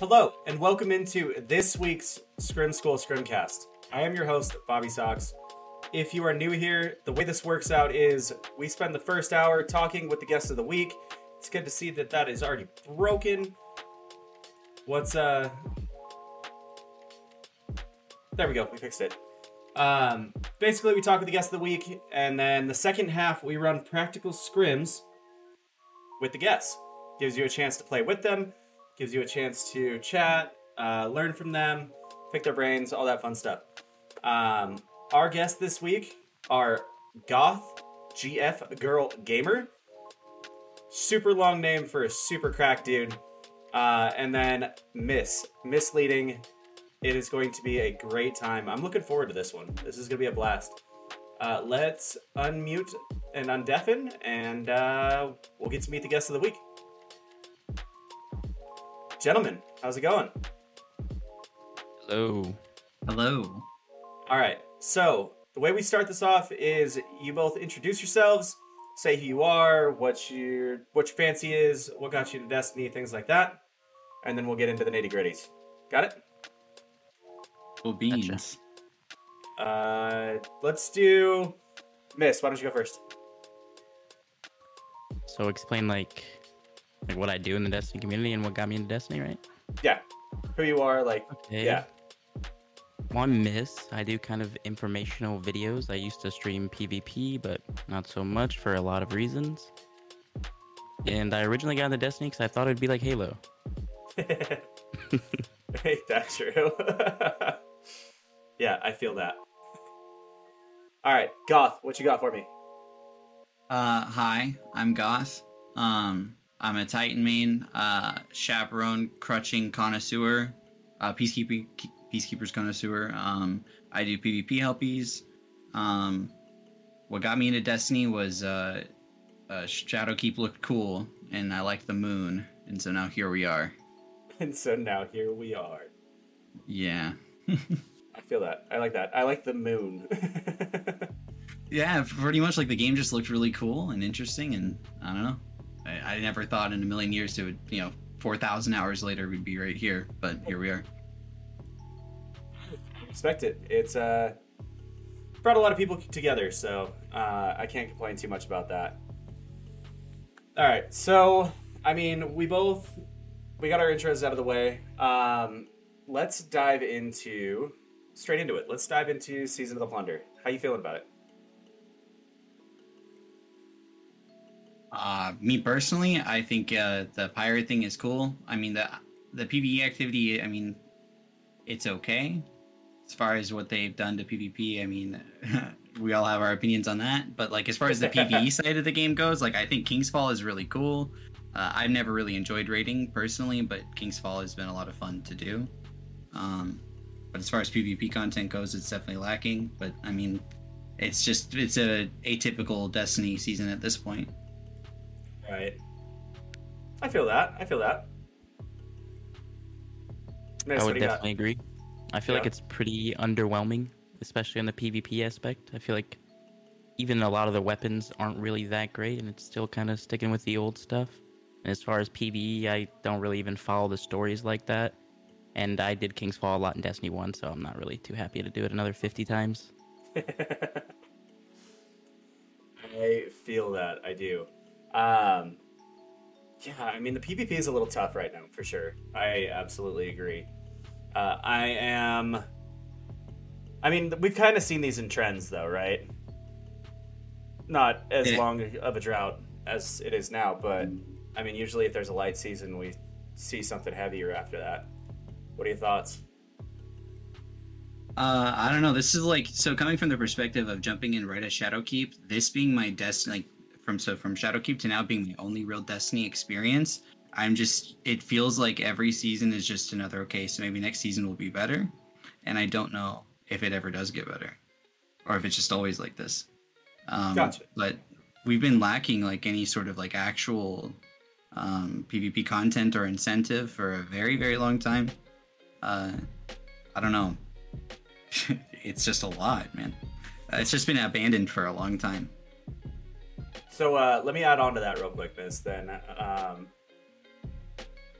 Hello, and welcome into this week's Scrim School Scrimcast. I am your host, Bobby Socks. If you are new here, the way this works out is we spend the first hour talking with the guest of the week. It's good to see that that is already broken. What's uh? There we go. We fixed it. Um, basically, we talk with the guest of the week, and then the second half we run practical scrims with the guests. Gives you a chance to play with them, gives you a chance to chat, uh, learn from them, pick their brains, all that fun stuff. Um, our guests this week are Goth GF Girl Gamer. Super long name for a super crack dude. Uh, and then Miss, misleading. It is going to be a great time. I'm looking forward to this one. This is going to be a blast. Uh, let's unmute and undeafen, and uh, we'll get to meet the guest of the week. Gentlemen, how's it going? Hello. Hello. All right. So the way we start this off is you both introduce yourselves, say who you are, what your what your fancy is, what got you to Destiny, things like that, and then we'll get into the nitty gritties. Got it? Well, beans. Uh, let's do Miss. Why don't you go first? So explain like like what I do in the Destiny community and what got me into Destiny, right? Yeah, who you are, like Okay. yeah. Well, Miss. I do kind of informational videos. I used to stream PvP, but not so much for a lot of reasons. And I originally got into Destiny because I thought it'd be like Halo. Ain't that true? yeah, I feel that. All right, Goth, what you got for me? Uh, hi, I'm Goth. Um, I'm a Titan main, uh, chaperone, crutching connoisseur, uh, peacekeeping, peacekeepers connoisseur. Um, I do PvP helpies. Um, what got me into Destiny was uh, uh, Shadowkeep looked cool, and I liked the moon, and so now here we are. And so now here we are. Yeah. I feel that. I like that. I like the moon. Yeah, pretty much like the game just looked really cool and interesting, and I don't know. I, I never thought in a million years it would, you know, 4,000 hours later we'd be right here, but here we are. Respect it. It's uh brought a lot of people together, so uh, I can't complain too much about that. All right, so I mean, we both we got our intros out of the way. Um, let's dive into straight into it. Let's dive into Season of the Plunder. How you feeling about it? Uh, me personally, I think uh, the pirate thing is cool. I mean, the the PVE activity, I mean, it's okay. As far as what they've done to PvP, I mean, we all have our opinions on that. But like, as far as the PVE side of the game goes, like, I think King's Fall is really cool. Uh, I've never really enjoyed raiding personally, but King's Fall has been a lot of fun to do. Um, but as far as PvP content goes, it's definitely lacking. But I mean, it's just it's a atypical Destiny season at this point. Right. I feel that. I feel that. I would definitely agree. I feel like it's pretty underwhelming, especially on the PvP aspect. I feel like even a lot of the weapons aren't really that great, and it's still kind of sticking with the old stuff. And as far as PvE, I don't really even follow the stories like that. And I did King's Fall a lot in Destiny 1, so I'm not really too happy to do it another 50 times. I feel that. I do. Um, yeah, I mean, the PvP is a little tough right now, for sure. I absolutely agree. Uh, I am. I mean, we've kind of seen these in trends, though, right? Not as long of a drought as it is now, but I mean, usually if there's a light season, we see something heavier after that. What are your thoughts? Uh, I don't know. This is like so coming from the perspective of jumping in right at Shadowkeep. This being my destiny, like from so from Shadowkeep to now being my only real Destiny experience. I'm just. It feels like every season is just another. Okay, so maybe next season will be better, and I don't know if it ever does get better, or if it's just always like this. Um, Gotcha. But we've been lacking like any sort of like actual um, PvP content or incentive for a very very long time. Uh, I don't know. it's just a lot, man. It's just been abandoned for a long time. So uh, let me add on to that real quick, Miss. Then, um,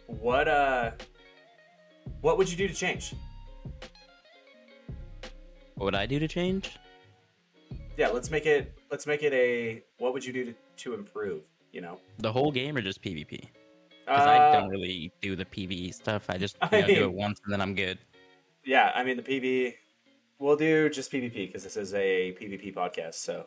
what uh, What would you do to change? What would I do to change? Yeah, let's make it. Let's make it a. What would you do to, to improve? You know, The whole game or just PvP? Because Uh, I don't really do the PvE stuff. I just you I know, do it once and then I'm good. Yeah, I mean the PV. We'll do just PvP because this is a PvP podcast. So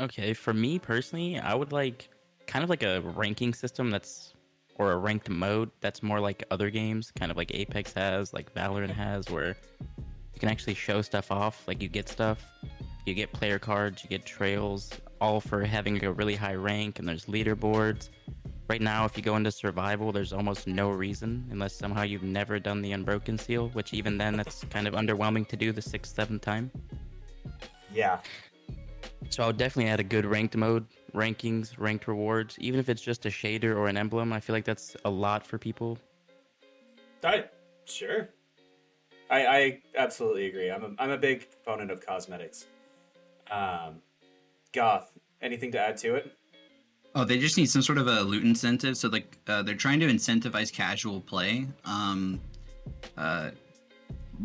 Okay, for me personally, I would like kind of like a ranking system that's or a ranked mode that's more like other games, kind of like Apex has, like Valorant has, where you can actually show stuff off. Like you get stuff, you get player cards, you get trails, all for having a really high rank, and there's leaderboards. Right now, if you go into survival, there's almost no reason unless somehow you've never done the Unbroken Seal, which even then, that's kind of underwhelming to do the sixth, seventh time. yeah, So I would definitely add a good ranked mode, rankings, ranked rewards, even if it's just a shader or an emblem. I feel like that's a lot for people. I sure. I I absolutely agree. I'm a, I'm a big proponent of cosmetics. Um, Goth, anything to add to it? Oh, they just need some sort of a loot incentive. So like uh, they're trying to incentivize casual play. Um, uh,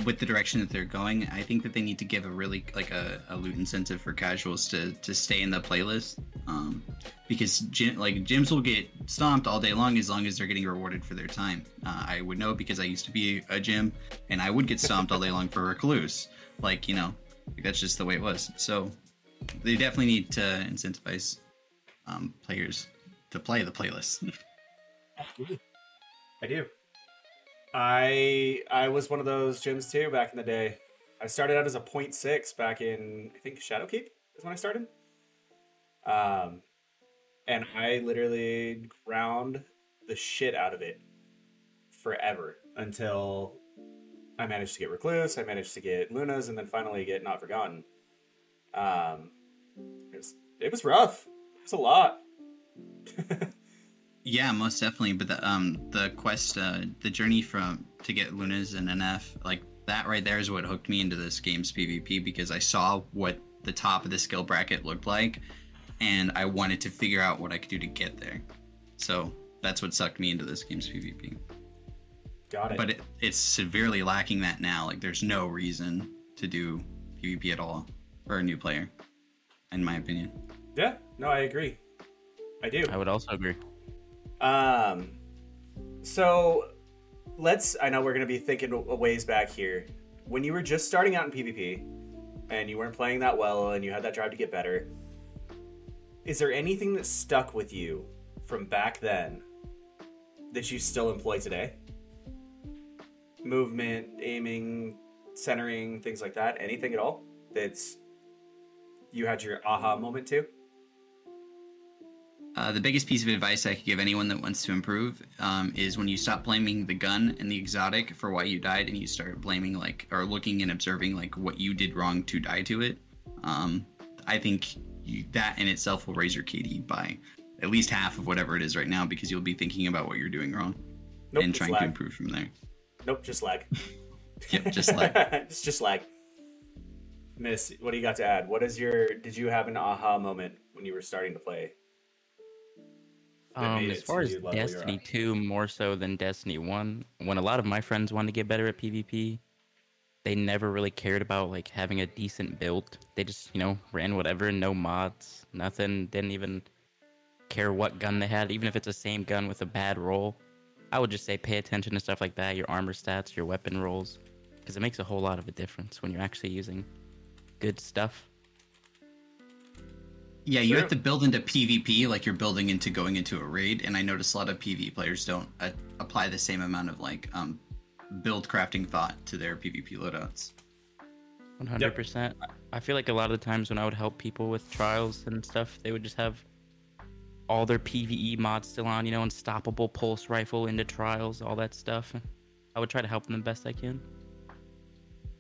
with the direction that they're going, I think that they need to give a really like a, a loot incentive for casuals to to stay in the playlist. Um, because gy- like gyms will get stomped all day long as long as they're getting rewarded for their time. Uh, I would know because I used to be a gym and I would get stomped all day long for recluse. Like you know, like, that's just the way it was. So they definitely need to incentivize um, players to play the playlist. I do. I I was one of those gyms too back in the day. I started out as a 0.6 back in I think Shadowkeep is when I started. Um, and I literally ground the shit out of it forever until I managed to get Recluse, I managed to get Lunas, and then finally get Not Forgotten. Um, it was, it was rough. It was a lot. yeah, most definitely. But the um the quest, uh, the journey from to get Lunas and NF, like that right there is what hooked me into this game's PvP because I saw what the top of the skill bracket looked like, and I wanted to figure out what I could do to get there. So that's what sucked me into this game's PvP. Got it. But it, it's severely lacking that now. Like, there's no reason to do PvP at all for a new player, in my opinion. yeah, no, I agree. I do. I would also agree. Um, so let's. I know we're gonna be thinking a ways back here. When you were just starting out in PvP, and you weren't playing that well, and you had that drive to get better, is there anything that stuck with you from back then that you still employ today? Movement, aiming, centering, things like that. Anything at all that's you had your aha moment to? Uh, the biggest piece of advice I could give anyone that wants to improve um, is when you stop blaming the gun and the exotic for why you died, and you start blaming like or looking and observing like what you did wrong to die to it. Um, I think you, that in itself will raise your KD by at least half of whatever it is right now because you'll be thinking about what you're doing wrong Nope, and trying lag. to improve from there. Nope, just lag. Yep, just like it's just lag. Miss, what do you got to add? What is your? Did you have an aha moment when you were starting to play? Um, as far as the level you're Destiny at? 2, more so than Destiny 1, when a lot of my friends wanted to get better at PvP, they never really cared about like having a decent build. They just, you know, ran whatever, no mods, nothing, didn't even care what gun they had, even if it's the same gun with a bad roll. I would just say pay attention to stuff like that, your armor stats, your weapon rolls, because it makes a whole lot of a difference when you're actually using good stuff. Yeah, you Sure. have to build into PvP like you're building into going into a raid, and I notice a lot of PvE players don't uh, apply the same amount of like um, build crafting thought to their PvP loadouts. 100%. I feel like a lot of the times when I would help people with trials and stuff, they would just have all their PvE mods still on, you know, unstoppable pulse rifle into trials, all that stuff. I would try to help them the best I can.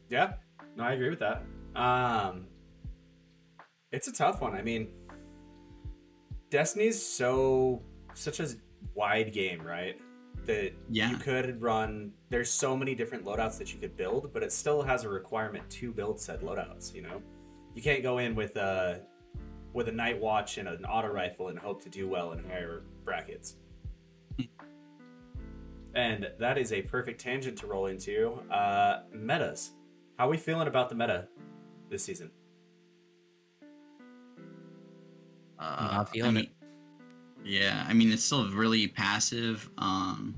Yeah, no, I agree with that. Um, it's a tough one. I mean, Destiny's so such a wide game, right? That Yeah. you could run. There's so many different loadouts that you could build, but it still has a requirement to build said loadouts. You know, you can't go in with a with a night watch and an auto rifle and hope to do well in higher brackets. And that is a perfect tangent to roll into. Uh, metas. How are we feeling about the meta this season? Uh, not feeling I it. Yeah, I mean it's still really passive. Um,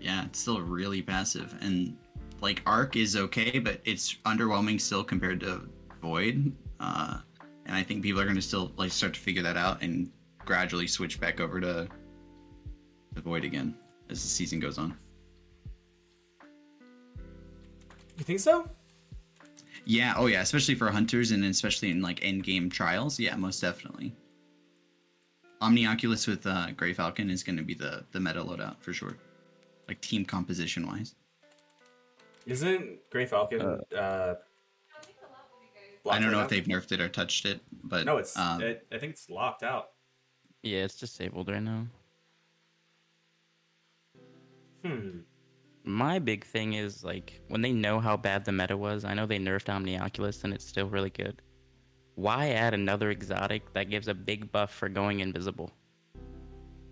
yeah, it's still really passive, and like Arc is okay, but it's underwhelming still compared to Void. Uh, and I think people are going to still like start to figure that out and gradually switch back over to the Void again as the season goes on. You think so? Yeah, oh yeah, especially for hunters and especially in like end game trials. Yeah, most definitely. Omnioculus with uh, Gyrfalcon is going to be the the meta loadout for sure, like team composition wise. Isn't Gyrfalcon? Uh, I don't know if they. they've nerfed it or touched it, but No, it's. um, it, I think it's locked out. Yeah, it's disabled right now. Hmm. My big thing is like when they know how bad the meta was. I know they nerfed Omnioculus and it's still really good. Why add another exotic that gives a big buff for going invisible?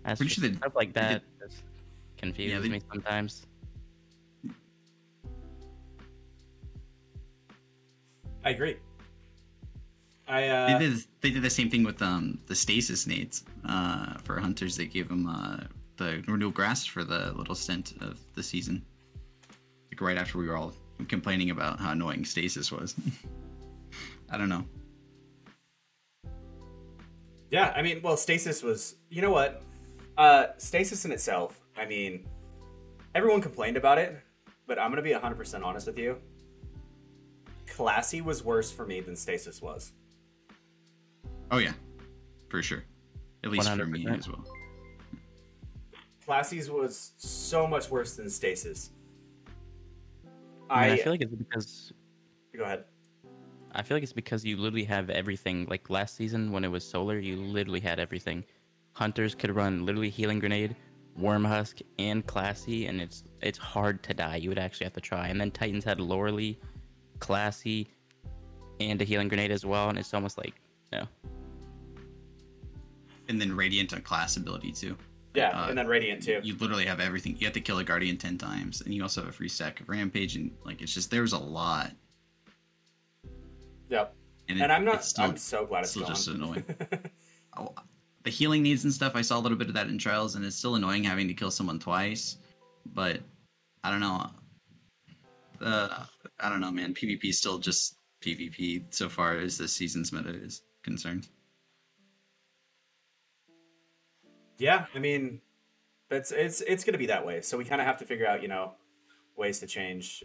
That's Pretty just, sure they- stuff like that did- just confuses they- me sometimes. I agree. I they uh, did they did the same thing with um the stasis nades uh for hunters. They gave them uh the Renewal Grasps for the little stint of the season, like right after we were all complaining about how annoying stasis was. I don't know. Yeah, I mean, well, stasis was. You know what? Uh, stasis in itself. I mean, everyone complained about it, but I'm gonna be 100% honest with you. Classy was worse for me than stasis was. Oh yeah, for sure. At least for me as well. Classy's was so much worse than stasis. I, I, I feel like it's because go ahead. I feel like it's because you literally have everything. Like last season when it was solar, you literally had everything. Hunters could run literally healing grenade, worm husk, and classy, and it's it's hard to die. You would actually have to try. And then Titans had Loreley, classy, and a healing grenade as well, and it's almost like no. And then radiant on class ability too. Yeah, Uh, and then radiant too. You literally have everything. You have to kill a guardian ten times, and you also have a free stack of rampage, and like it's just there's a lot. Yep. And, And I'm not. still- I'm so glad it's still gone. just annoying. Oh, the healing needs and stuff. I saw a little bit of that in trials, and it's still annoying having to kill someone twice. But I don't know. Uh, I don't know, man. PvP is still just PvP so far as this season's meta is concerned. Yeah, I mean, that's it's it's gonna be that way. So we kind of have to figure out, you know, ways to change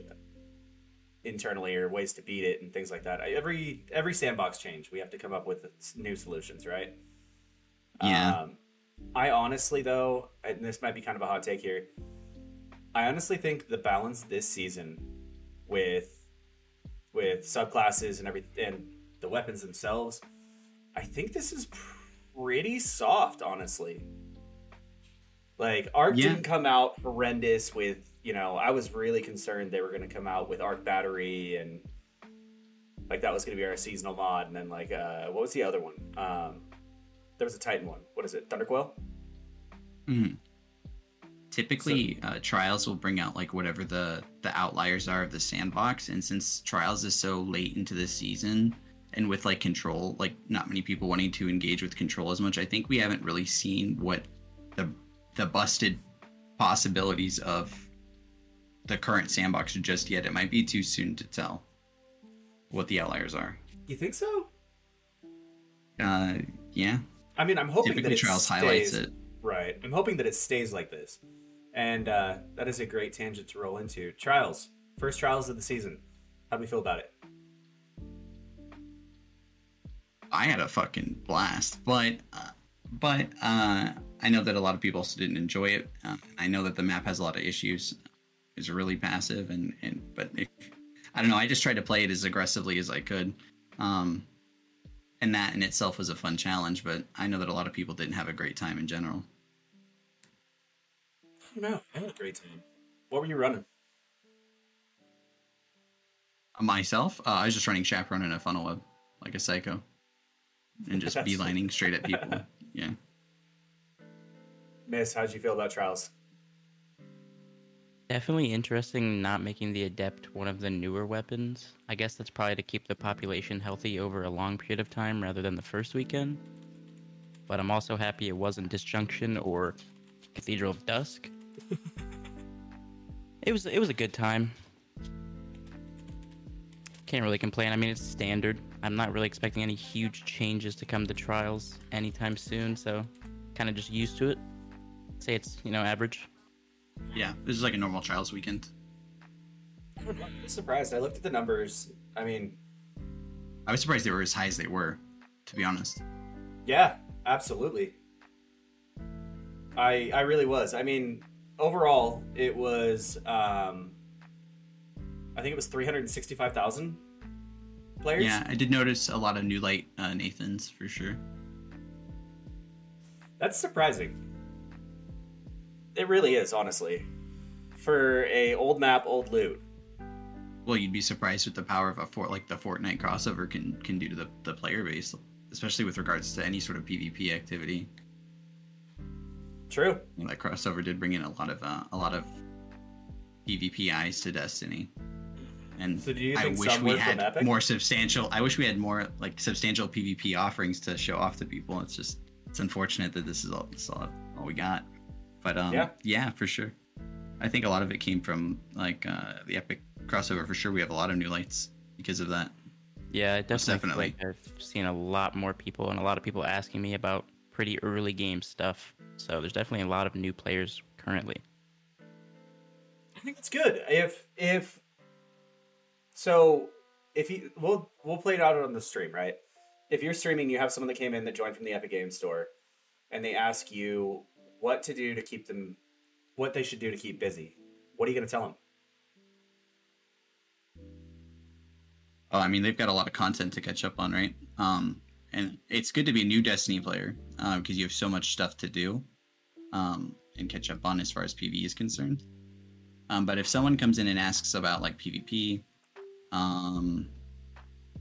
internally or ways to beat it and things like that. Every every sandbox change, we have to come up with new solutions, right? Yeah. Um, I honestly, though, and this might be kind of a hot take here. I honestly think the balance this season with with subclasses and everything and the weapons themselves, I think this is pretty soft, honestly. Like Arc Yeah. didn't come out horrendous with, you know, I was really concerned they were going to come out with Arc Battery and like that was going to be our seasonal mod and then like uh what was the other one? Um there was a Titan one. What is it? Thunderquill? Mhm. Typically, uh, trials will bring out like whatever the the outliers are of the sandbox, and since trials is so late into the season, and with like control, like not many people wanting to engage with control as much, I think we haven't really seen what the the busted possibilities of the current sandbox just yet. It might be too soon to tell what the outliers are. You think so? Uh, yeah, I mean, I'm hoping that typically it trials stays, highlights it. Right. I'm hoping that it stays like this. And uh, that is a great tangent to roll into. Trials. First trials of the season. How do we feel about it? I had a fucking blast, but uh, but uh, I know that a lot of people also didn't enjoy it. Uh, I know that the map has a lot of issues. It's really passive, and and but if, I don't know. I just tried to play it as aggressively as I could, um, and that in itself was a fun challenge. But I know that a lot of people didn't have a great time in general. I don't know. I had a great time. What were you running? Myself, uh, I was just running chaperone in a funnel web like a psycho, and just beelining straight at people. Yeah. Miss, how'd you feel about trials? Definitely interesting not making the Adept one of the newer weapons. I guess that's probably to keep the population healthy over a long period of time rather than the first weekend. But I'm also happy it wasn't Disjunction or Cathedral of Dusk. it was it was a good time. Can't really complain. I mean, it's standard. I'm not really expecting any huge changes to come to Trials anytime soon, so kind of just used to it. Say it's, you know, average. Yeah, this is like a normal trials weekend. I'm surprised. I looked at the numbers. I mean, I was surprised they were as high as they were, to be honest. yeah, absolutely. I I really was. I mean, overall, it was. Um, I think it was three hundred and sixty-five thousand players. Yeah, I did notice a lot of new light uh, Nathans for sure. That's surprising. It really is, honestly. For a old map, old loot. Well, you'd be surprised with the power of a fort like the Fortnite crossover can can do to the, the player base, especially with regards to any sort of PvP activity. True. You know, that crossover did bring in a lot of uh, a lot of PvP eyes to Destiny. And So do you I wish we had more substantial. I wish we had more like substantial PvP offerings to show off to people. It's just it's unfortunate that this is all, this is all, all we got. But um, Yeah. yeah. for sure. I think a lot of it came from like uh, the Epic crossover. For sure, we have a lot of new lights because of that. Yeah, I definitely, definitely. like I've seen a lot more people and a lot of people asking me about pretty early game stuff. So there's definitely a lot of new players currently. I think it's good. If if so, if you we'll we'll play it out on the stream, right? If you're streaming, you have someone that came in that joined from the Epic Games Store, and they ask you what to do to keep them, what they should do to keep busy. What are you going to tell them? Oh, I mean, they've got a lot of content to catch up on, right? Um, and it's good to be a new Destiny player because you have so much stuff to do um, and catch up on as far as PvE is concerned. Um, but if someone comes in and asks about like PvP, um,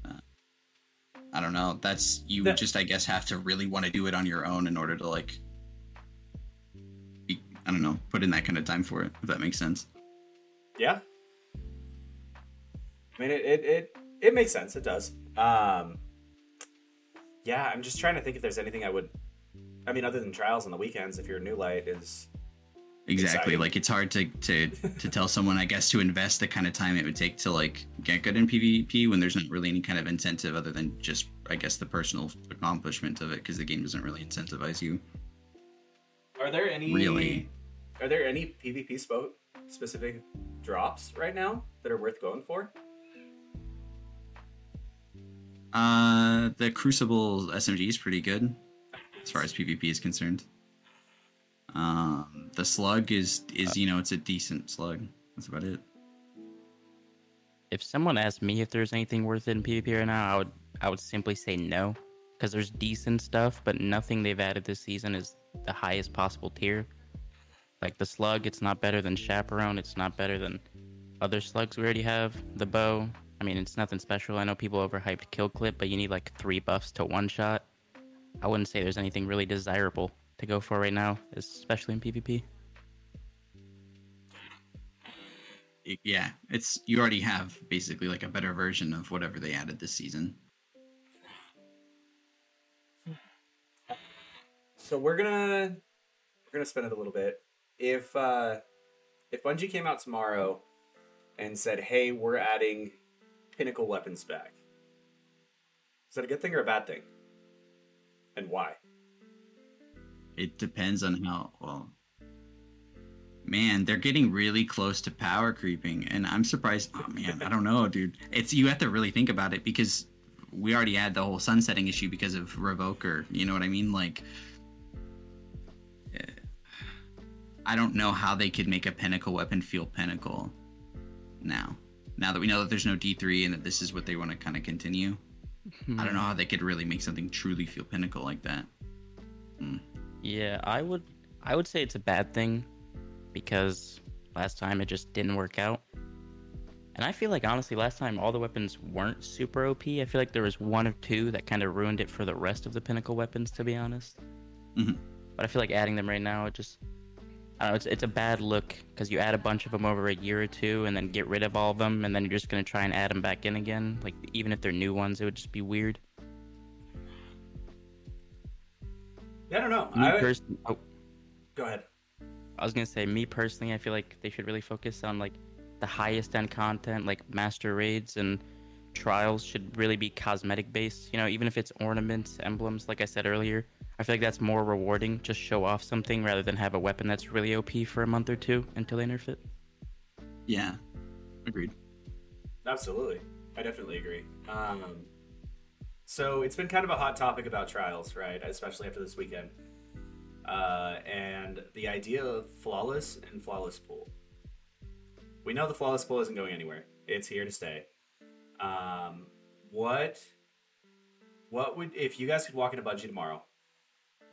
uh, I don't know. That's you That- just, I guess, have to really want to do it on your own in order to like, I don't know, put in that kind of time for it. If that makes sense. Yeah. I mean, it it it, it makes sense. It does. Um, yeah, I'm just trying to think if there's anything I would. I mean, other than trials on the weekends, if you're a new light, is Exactly. exciting. Like it's hard to to to tell someone, I guess, to invest the kind of time it would take to like get good in PvP when there's not really any kind of incentive other than just, I guess, the personal accomplishment of it because the game doesn't really incentivize you. Are there any Really? Are there any PvP spo- specific drops right now that are worth going for? Uh, the Crucible SMG is pretty good as far as PvP is concerned. Um, the Slug is is you know it's a decent slug. That's about it. If someone asked me if there's anything worth it in PvP right now, I would I would simply say no, because there's decent stuff, but nothing they've added this season is the highest possible tier. Like the slug, it's not better than Chaperone. It's not better than other slugs we already have. The bow, I mean, it's nothing special. I know people overhyped kill clip, but you need like three buffs to one shot. I wouldn't say there's anything really desirable to go for right now, especially in PvP. Yeah, it's you already have basically like a better version of whatever they added this season. So we're gonna we're gonna spend it a little bit. If uh, if Bungie came out tomorrow and said, "Hey, we're adding pinnacle weapons back," is that a good thing or a bad thing? And why? It depends on how well. Man, they're getting really close to power creeping, and I'm surprised. Oh man, I don't know, dude. It's you have to really think about it because we already had the whole sunsetting issue because of Revoker. You know what I mean? Like, I don't know how they could make a pinnacle weapon feel pinnacle now. Now that we know that there's no D3 and that this is what they want to kind of continue, I don't know how they could really make something truly feel pinnacle like that. Yeah, I would I would say it's a bad thing because last time it just didn't work out. And I feel like honestly last time all the weapons weren't super OP. I feel like there was one or two that kind of ruined it for the rest of the pinnacle weapons to be honest. Mhm. But I feel like adding them right now it just know, it's it's a bad look because you add a bunch of them over a year or two and then get rid of all of them and then you're just gonna try and add them back in again. Like even if they're new ones, it would just be weird. Yeah, I don't know. Me I would- pers- oh, go ahead. I was gonna say, me personally, I feel like they should really focus on like the highest end content, like master raids and trials should really be cosmetic based. You know, even if it's ornaments, emblems, like I said earlier, I feel like that's more rewarding. Just show off something rather than have a weapon that's really OP for a month or two until they nerf it. Yeah, agreed. Absolutely. I definitely agree. Um, so it's been kind of a hot topic about trials, right? Especially after this weekend. Uh, and the idea of flawless and flawless pool. We know the flawless pool isn't going anywhere. It's here to stay. Um, what what would if you guys could walk into Bungie tomorrow?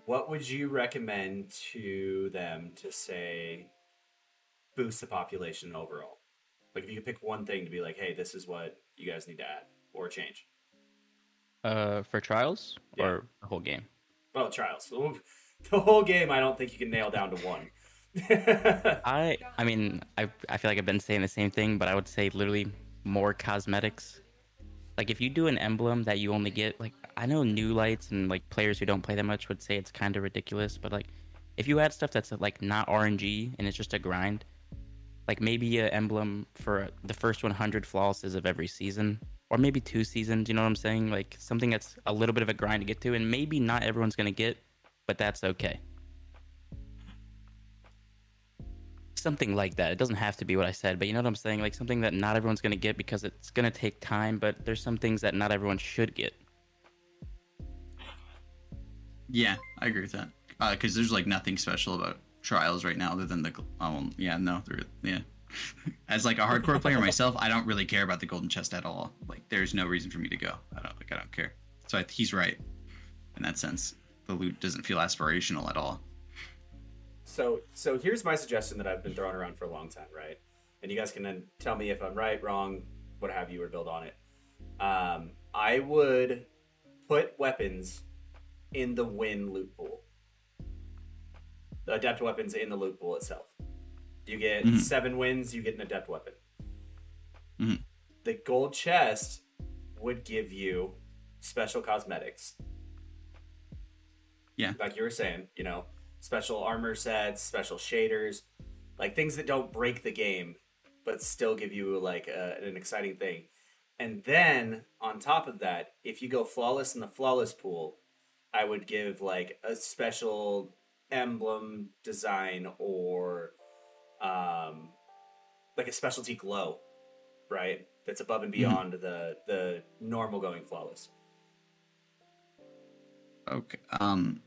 What would you recommend to them to say boost the population overall? Like if you could pick one thing to be like, hey, this is what you guys need to add or change. Uh, for trials Yeah. or the whole game. Well, trials. The whole game, I don't think you can nail down to one. I I mean I I feel like I've been saying the same thing, but I would say literally more cosmetics. Like if you do an emblem that you only get like I know new lights and like players who don't play that much would say it's kind of ridiculous, but like if you add stuff that's like not RNG and it's just a grind, like maybe an emblem for the first 100 flawlesses of every season or maybe two seasons, you know what I'm saying? Like something that's a little bit of a grind to get to and maybe not everyone's to get, but that's okay. something like that. It doesn't have to be what I said, but you know what I'm saying? Like something that not everyone's to get because it's to take time, but there's some things that not everyone should get. Yeah, I agree with that. Because there's like nothing special about trials right now other than the. Oh, yeah, no, yeah. As like a hardcore player myself, I don't really care about the golden chest at all. Like, there's no reason for me to go. I don't like. I don't care. So I, he's right in that sense. The loot doesn't feel aspirational at all. So, so here's my suggestion that I've been throwing around for a long time, right? And you guys can then tell me if I'm right, wrong, what have you, or build on it. Um, I would put weapons in the win loot pool. The adept weapons in the loot pool itself. You get Mhm. seven wins, you get an adept weapon. Mhm. The gold chest would give you special cosmetics. Yeah. Like you were saying, you know, special armor sets, special shaders, like things that don't break the game, but still give you like a, an exciting thing. And then on top of that, if you go flawless in the flawless pool, I would give like a special emblem design or um, like a specialty glow, right? That's above and beyond the the normal going flawless. Okay. Um.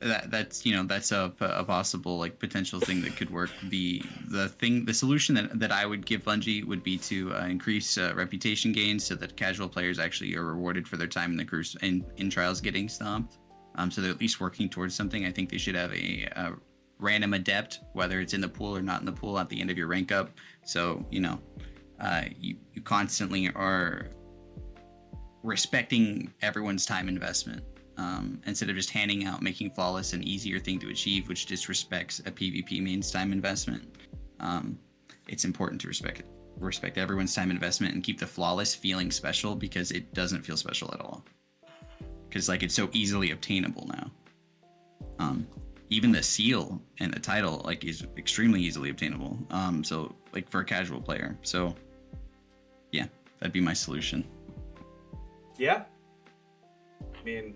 That that's you know that's a, a possible like potential thing that could work. The the thing the solution that, that I would give Bungie would be to uh, increase uh, reputation gains so that casual players actually are rewarded for their time in the cruise in, in trials getting stomped. Um, so they're at least working towards something. I think they should have a, a random adept, whether it's in the pool or not in the pool, at the end of your rank up. So you know, uh, you you constantly are respecting everyone's time investment um, instead of just handing out making flawless an easier thing to achieve which disrespects a pvp means time investment um, it's important to respect respect everyone's time investment and keep the flawless feeling special because it doesn't feel special at all. Because like it's so easily obtainable now. Um, even the seal and the title like is extremely easily obtainable. Um, so like for a casual player. So yeah that'd be my solution. Yeah. I mean,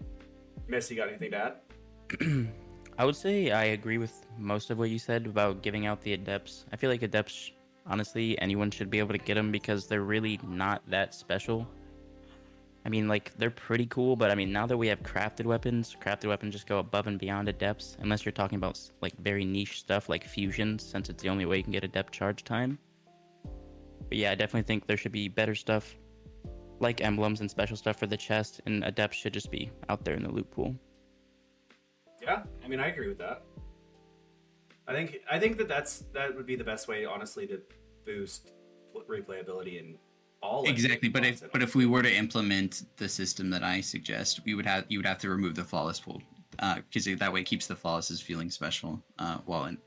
Missy, got anything to add? I would say I agree with most of what you said about giving out the adepts. I feel like adepts, honestly, anyone should be able to get them because they're really not that special. I mean, like they're pretty cool, but I mean, now that we have crafted weapons, crafted weapons just go above and beyond adepts. Unless you're talking about like very niche stuff like fusions, since it's the only way you can get adept charge time. But yeah, I definitely think there should be better stuff, like emblems and special stuff for the chest, and adepts should just be out there in the loot pool. Yeah, I mean, I agree with that. I think I think that that's that would be the best way, honestly, to boost replayability in all. exactly but if but if we were to implement the system that i suggest we would have you would have to remove the flawless pool because that way it keeps the flawlesses feeling special uh, while in,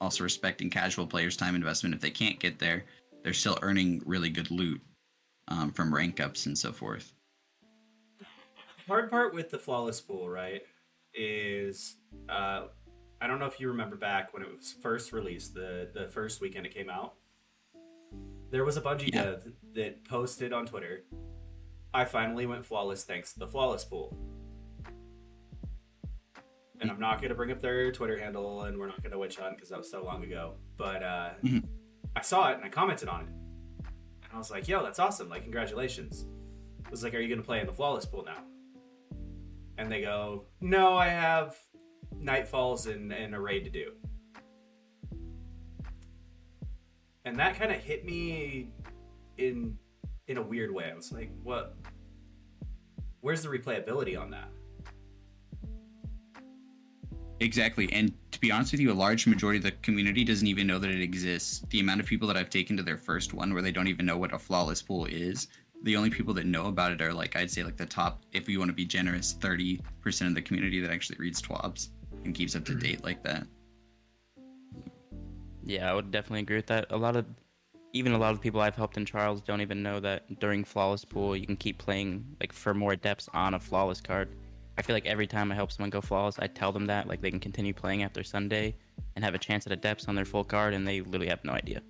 also respecting casual players' time investment. If they can't get there, they're still earning really good loot um, from rank ups and so forth. Hard part with the flawless pool, right, is uh, I don't know if you remember back when it was first released, the the first weekend it came out. There was a Bungie Yeah. dev that posted on Twitter, "I finally went flawless thanks to the flawless pool." And I'm not going to bring up their Twitter handle, and we're not going to witch hunt because that was so long ago. But uh, Mhm. I saw it and I commented on it, I was like, "Yo, that's awesome! Like, congratulations!" I was like, "Are you going to play in the flawless pool now?" And they go, "No, I have Nightfalls and, and a raid to do." And that kind of hit me in in a weird way. I was like, "What? Where's the replayability on that?" Exactly. And to be honest with you, a large majority of the community doesn't even know that it exists. The amount of people that I've taken to their first one where they don't even know what a flawless pool is, the only people that know about it are like, I'd say, like the top, if you want to be generous, 30% of the community that actually reads TWABs and keeps up to mm-hmm. date like that. Yeah, I would definitely agree with that. A lot of, even a lot of people I've helped in trials don't even know that during flawless pool you can keep playing like for more depths on a flawless card. I feel like every time I help someone go flawless, I tell them that like they can continue playing after Sunday and have a chance at a depths on their full card, and they literally have no idea.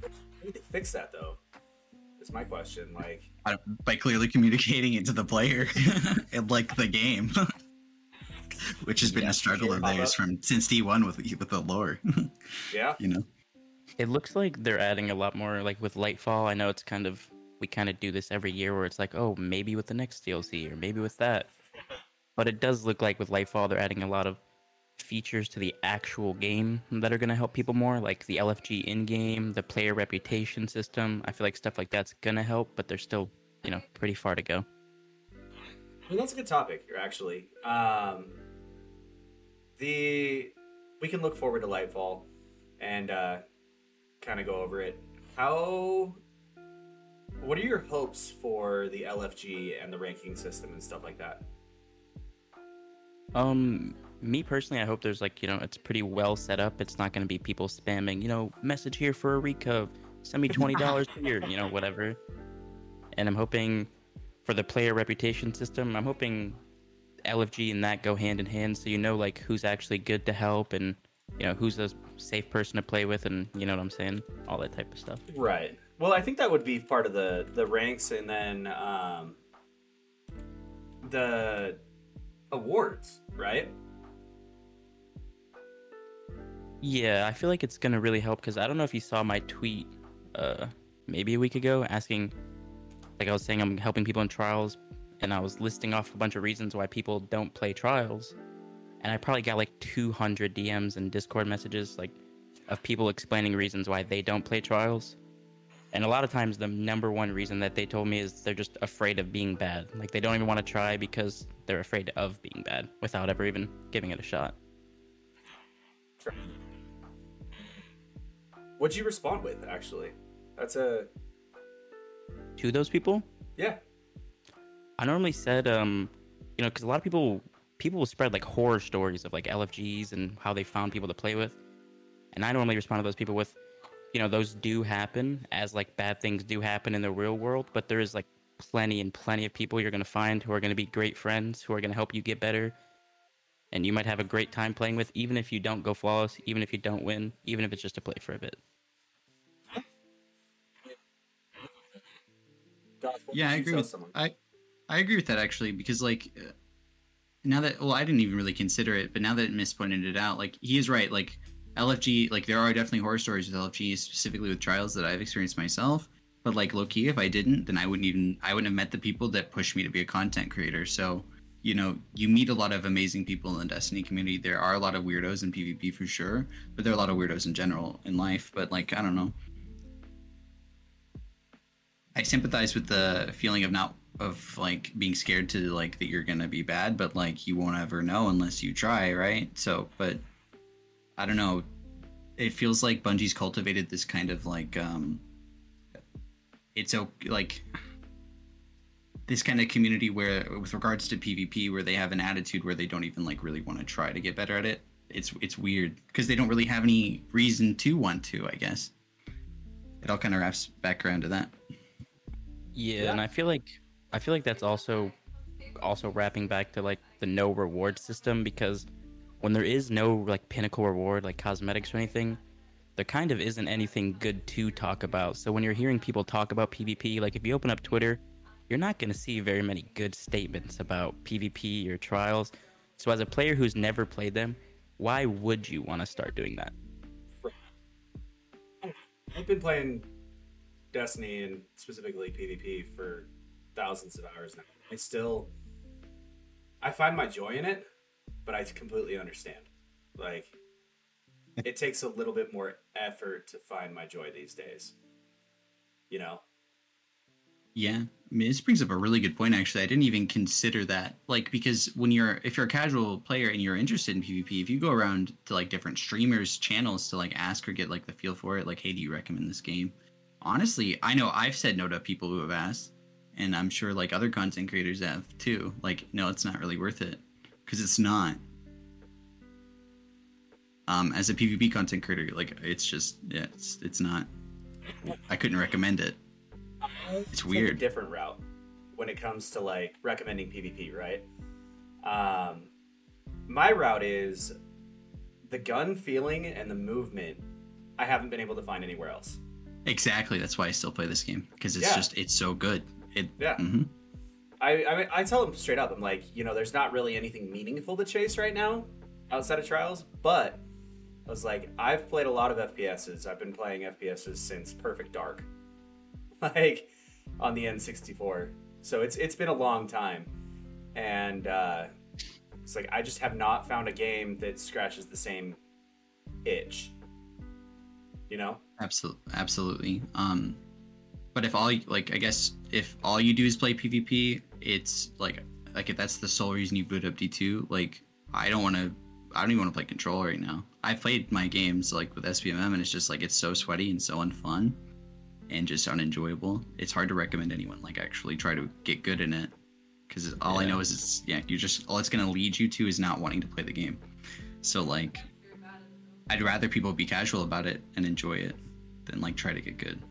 How did they fix that though? Is my question. Like, I don't- By clearly communicating it to the player and like the game. Which has been Yeah. a struggle of theirs from since D1 with with the lore, yeah, you know. It looks like they're adding a lot more like with Lightfall. I know it's kind of we kind of do this every year where it's like, oh, maybe with the next DLC or maybe with that. But it does look like with Lightfall they're adding a lot of features to the actual game that are going to help people more, like the LFG in-game, the player reputation system. I feel like stuff like that's going to help, but they're still, you know, pretty far to go. I mean, that's a good topic here, actually. Um, the we can look forward to Lightfall and uh, kind of go over it. How? What are your hopes for the LFG and the ranking system and stuff like that? Um, me personally, I hope there's like, you know, it's pretty well set up. It's not going to be people spamming, you know, message here for a recove, send me $20 here, you know, whatever. And I'm hoping for the player reputation system, I'm hoping LFG and that go hand in hand so you know, like, who's actually good to help and, you know, who's a safe person to play with and, you know what I'm saying? All that type of stuff. Right. Well, I think that would be part of the the ranks, and then um, the awards, right? Yeah, I feel like it's gonna really help because I don't know if you saw my tweet, uh, maybe a week ago, asking, like I was saying, I'm helping people in trials, and I was listing off a bunch of reasons why people don't play trials, and I probably got like 200 DMs and Discord messages, like, of people explaining reasons why they don't play trials, and a lot of times the number one reason that they told me is they're just afraid of being bad, like they don't even want to try because they're afraid of being bad without ever even giving it a shot. What'd you respond with, actually? That's a To those people, yeah. I normally said, um, you know, because a lot of people people will spread like horror stories of like LFGs and how they found people to play with, and I normally respond to those people with, you know, those do happen as like bad things do happen in the real world, but there is like plenty and plenty of people you're gonna find who are gonna be great friends who are gonna help you get better, and you might have a great time playing with, even if you don't go flawless, even if you don't win, even if it's just to play for a bit. Yeah i agree with someone? i i agree with that actually because like uh, now that well i didn't even really consider it but now that miss pointed it out like he is right like lfg like there are definitely horror stories with lfg specifically with trials that i've experienced myself. But like low key if i didn't then i wouldn't even i wouldn't have met the people that pushed me to be a content creator. So you know you meet a lot of amazing people in the destiny community. There are a lot of weirdos in pvp for sure but there are a lot of weirdos in general in life. But like i don't know. I sympathize with the feeling of not of like being scared to like that you're gonna be bad, but like you won't ever know unless you try, right? So, but I don't know. It feels like Bungie's cultivated this kind of like um, it's okay like this kind of community where, with regards to PvP, where they have an attitude where they don't even like really want to try to get better at it. It's it's weird because they don't really have any reason to want to. I guess it all kind of wraps back around to that. Yeah, Yeah. and I feel like I feel like that's also also wrapping back to like the no reward system because when there is no like pinnacle reward like cosmetics or anything, there kind of isn't anything good to talk about. So when you're hearing people talk about PvP, like if you open up Twitter, you're not going to see very many good statements about PvP or trials. So as a player who's never played them, why would you want to start doing that? I've been playing Destiny and specifically PvP for thousands of hours now. I still, I find my joy in it, but I completely understand. Like, it takes a little bit more effort to find my joy these days. You know? Yeah, I mean, this brings up a really good point. Actually, I didn't even consider that. Like, because when you're if you're a casual player and you're interested in PvP, if you go around to like different streamers' channels to like ask or get like the feel for it, like, hey, do you recommend this game? Honestly, I know I've said no to people who have asked, and I'm sure like other content creators have too. Like, no, it's not really worth it because it's not. Um, as a PvP content creator, like it's just yeah, it's it's not. I couldn't recommend it. It's weird. different route when it comes to like recommending PvP, right? Um, my route is the gun feeling and the movement. I haven't been able to find anywhere else. Exactly. That's why I still play this game because it's Yeah. just it's so good. It Yeah. mhm. I, I I tell them straight up. I'm like, you know, there's not really anything meaningful to chase right now outside of trials. But I was like, I've played a lot of FPSs. I've been playing FPSs since Perfect Dark, like on the N64. So it's it's been a long time, and uh, it's like I just have not found a game that scratches the same itch. You know? Absolutely, absolutely. Um, but if all like, I guess if all you do is play PvP, it's like like if that's the sole reason you boot up D2, like I don't want to. I don't even want to play Control right now. I played my games like with SBMM, and it's just like it's so sweaty and so unfun, and just unenjoyable. It's hard to recommend anyone like actually try to get good in it, because all I know is it's yeah, you're just all it's gonna lead you to is not wanting to play the game. So like, I'd rather people be casual about it and enjoy it than like try to get good.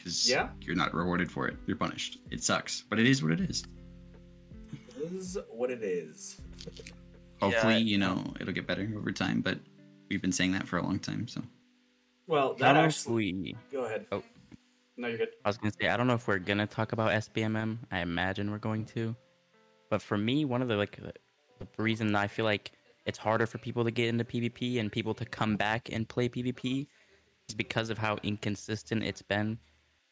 Because Yeah. you're not rewarded for it. You're punished. It sucks, but it is what it is. Is what it is. Hopefully, Yeah. you know, it'll get better over time. But we've been saying that for a long time. So Well, that don't know if actually. we Go ahead. Oh. No, you're good. I was gonna say I don't know if we're gonna talk about SBMM. I imagine we're going to, but for me, one of the like the the reason I feel like it's harder for people to get into PvP and people to come back and play PvP is because of how inconsistent it's been.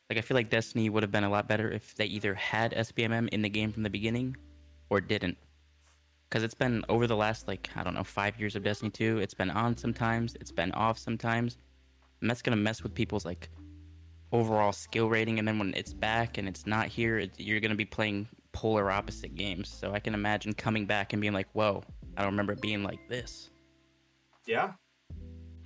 Like I feel like Destiny would have been a lot better if they either had SBMM in the game from the beginning or didn't. Because it's been over the last like I don't know five years of Destiny 2. It's been on sometimes, it's been off sometimes, and that's gonna mess with people's like overall skill rating and then when it's back and it's not here it, you're going to be playing polar opposite games so i can imagine coming back and being like whoa i don't remember it being like this Yeah.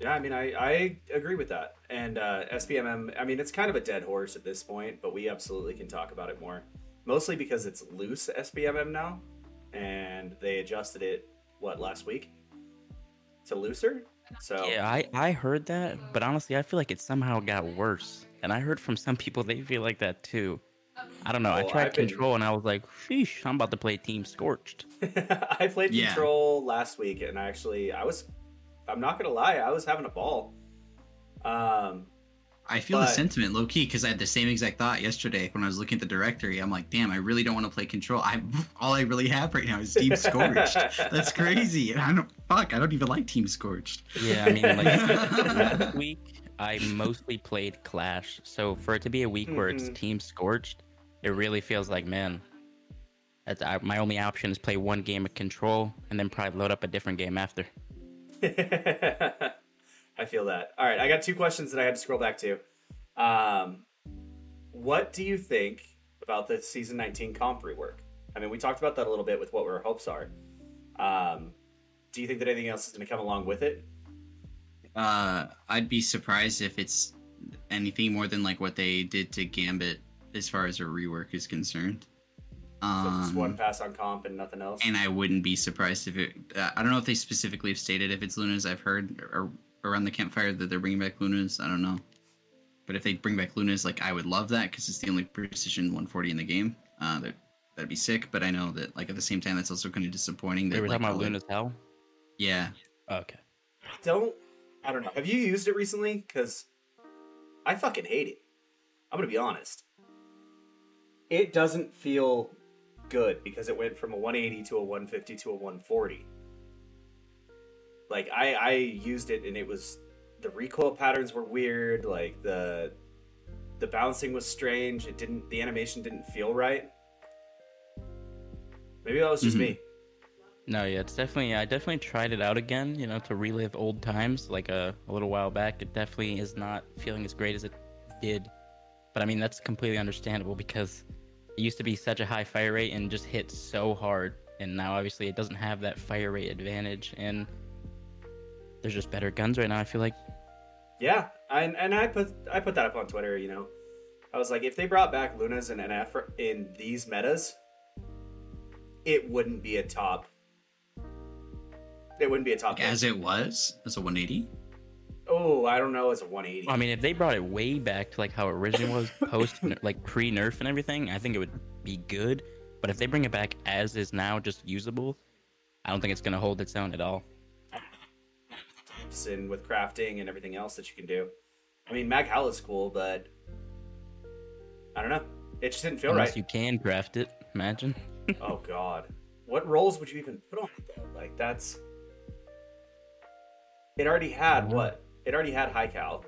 Yeah, I mean, I, I agree with that. And uh, SBMM, I mean, it's kind of a dead horse at this point, but we absolutely can talk about it more. Mostly because it's loose SBMM now, and they adjusted it, what, last week? To looser? So, yeah i i heard that but honestly i feel like it somehow got worse and i heard from some people they feel like that too i don't know i tried I've been- control and i was like sheesh i'm about to play team scorched I played Yeah. Control last week, and actually, I was, I'm not going to lie, I was having a ball. Um, I feel the sentiment low key because I had the same exact thought yesterday when I was looking at the directory. I'm like, damn, I really don't want to play Control. I all I really have right now is Team Scorched. That's crazy. And I don't fuck. I don't even like Team Scorched. yeah i mean like last week i mostly played clash so for it to be a week where it's Mhm. team scorched it really feels like man that's, I, my only option is play one game of control and then probably load up a different game after I feel that. All right, I got two questions that I had to scroll back to. Um, what do you think about the season 19 comp rework? I mean, we talked about that a little bit with what our hopes are. Um, do you think that anything else is going to come along with it? Uh, I'd be surprised if it's anything more than like what they did to Gambit as far as a rework is concerned. So just Um, one pass on comp and nothing else. and I wouldn't be surprised if it. Uh, I don't know if they specifically have stated if it's Lunas. I've heard or, around the campfire that they're bringing back Lunas. I don't know, but if they bring back Lunas, like I would love that because it's the only precision 140 in the game. Uh, that that'd be sick. But I know that like at the same time, that's also kind of disappointing. That They were like, talking about all Luna's Howl. Yeah, Oh, okay. don't I don't know. Have you used it recently? Because I fucking hate it. I'm gonna be honest. It doesn't feel good because it went from a 180 to a 150 to a 140. Like I I used it and it was the recoil patterns were weird. Like the the bouncing was strange. It didn't the animation didn't feel right. Maybe that was just Mhm. me. No, yeah, it's definitely. I definitely tried it out again. You know, to relive old times, like a, a little while back. It definitely is not feeling as great as it did. But I mean, that's completely understandable because it used to be such a high fire rate and just hit so hard, and now obviously it doesn't have that fire rate advantage. And there's just better guns right now. I feel like. Yeah, and and I put I put that up on Twitter. You know, I was like, if they brought back Lunas and NF in these metas, it wouldn't be a top. It wouldn't be a top. like, as it was as a 180. Oh, I don't know. It's a 180. I mean, if they brought it way back to like how it originally was, post like pre nerf and everything, I think it would be good. But if they bring it back as is now, just usable, I don't think it's gonna hold its own at all. and with crafting and everything else that you can do. I mean, Mag Hell is cool, but I don't know. It just didn't feel Unless right. you can craft it, imagine. oh God, what rolls would you even put on it though? Like that's. It already had Mhm. what? It already had high cal.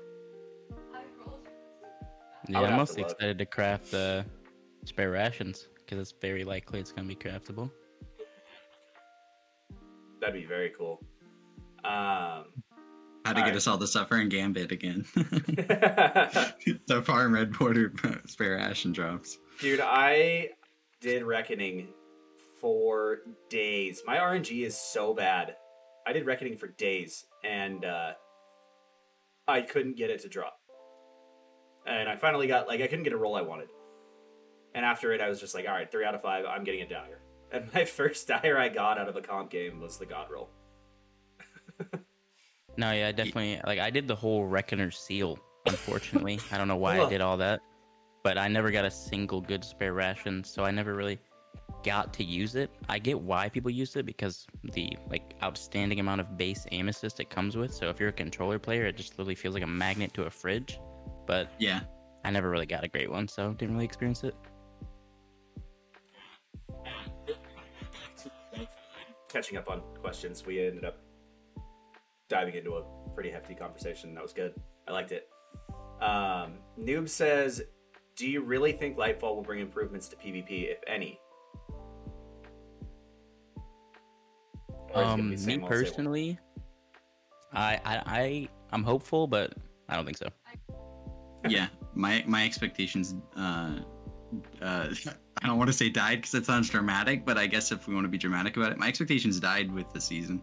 Yeah, I'm have mostly to excited to craft uh, spare rations because it's very likely it's gonna be craftable. That'd be very cool. Um, How to get Alright. us all to suffer in Gambit again. the farm red border spare ration drops. dude, I did reckoning for days. My RNG is so bad. I did reckoning for days, and uh, I couldn't get it to drop. And I finally got like I couldn't get a roll I wanted. And after it, I was just like, all right, three out of five. I'm getting a dire. And my first dire I got out of a comp game was the God roll. No, yeah, definitely like I did the whole Reckoner seal. Unfortunately, I don't know why I did all that, but I never got a single good spare ration, so I never really got to use it. I get why people use it because the like outstanding amount of base aim assist it comes with. So if you're a controller player, it just literally feels like a magnet to a fridge. But Yeah. I never really got a great one, so didn't really experience it. Catching up on questions, we ended up diving into a pretty hefty conversation. That was good. I liked it. Um, Noob says, "Do you really think Lightfall will bring improvements to PvP, if any?" Um, me same old, same old? personally, I, I I I'm hopeful, but I don't think so. yeah my my expectations uh uh i don't want to say died because it sounds dramatic but i guess if we want to be dramatic about it my expectations died with the season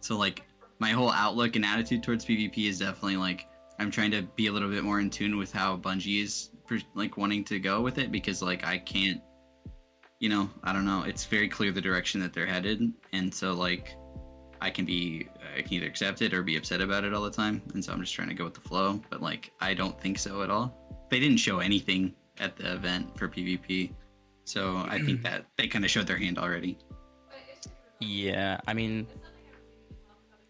so like my whole outlook and attitude towards pvp is definitely like i'm trying to be a little bit more in tune with how bungie is per- like wanting to go with it because like i can't you know i don't know it's very clear the direction that they're headed and so like I can be I can either accept it or be upset about it all the time, and so I'm just trying to go with the flow. But like I don't think so at all. They didn't show anything at the event for PvP, so I think that they kind of showed their hand already. Yeah, I mean,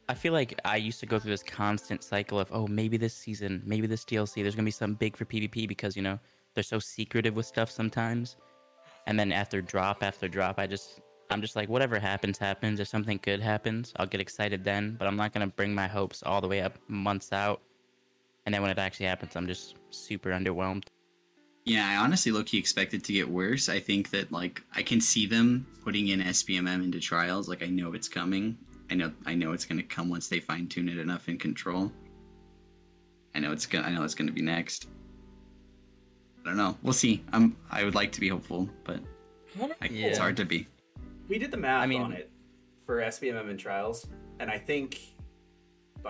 I feel like I used to go through this constant cycle of, oh, maybe this season, maybe this DLC, there's gonna be something big for PvP because you know they're so secretive with stuff sometimes. And then after drop after drop, I just, I'm just like, whatever happens, happens. If something good happens, I'll get excited then. But I'm not gonna bring my hopes all the way up months out. And then when it actually happens, I'm just super underwhelmed. Yeah, I honestly low key expected to get worse. I think that like I can see them putting in SBMM into trials. Like I know it's coming. I know I know it's gonna come once they fine tune it enough in control. I know it's gonna I know it's gonna be next. I don't know. We'll see. I'm I would like to be hopeful, but I, it's hard to be. We did the math I mean- on it for SBMM and trials, and I think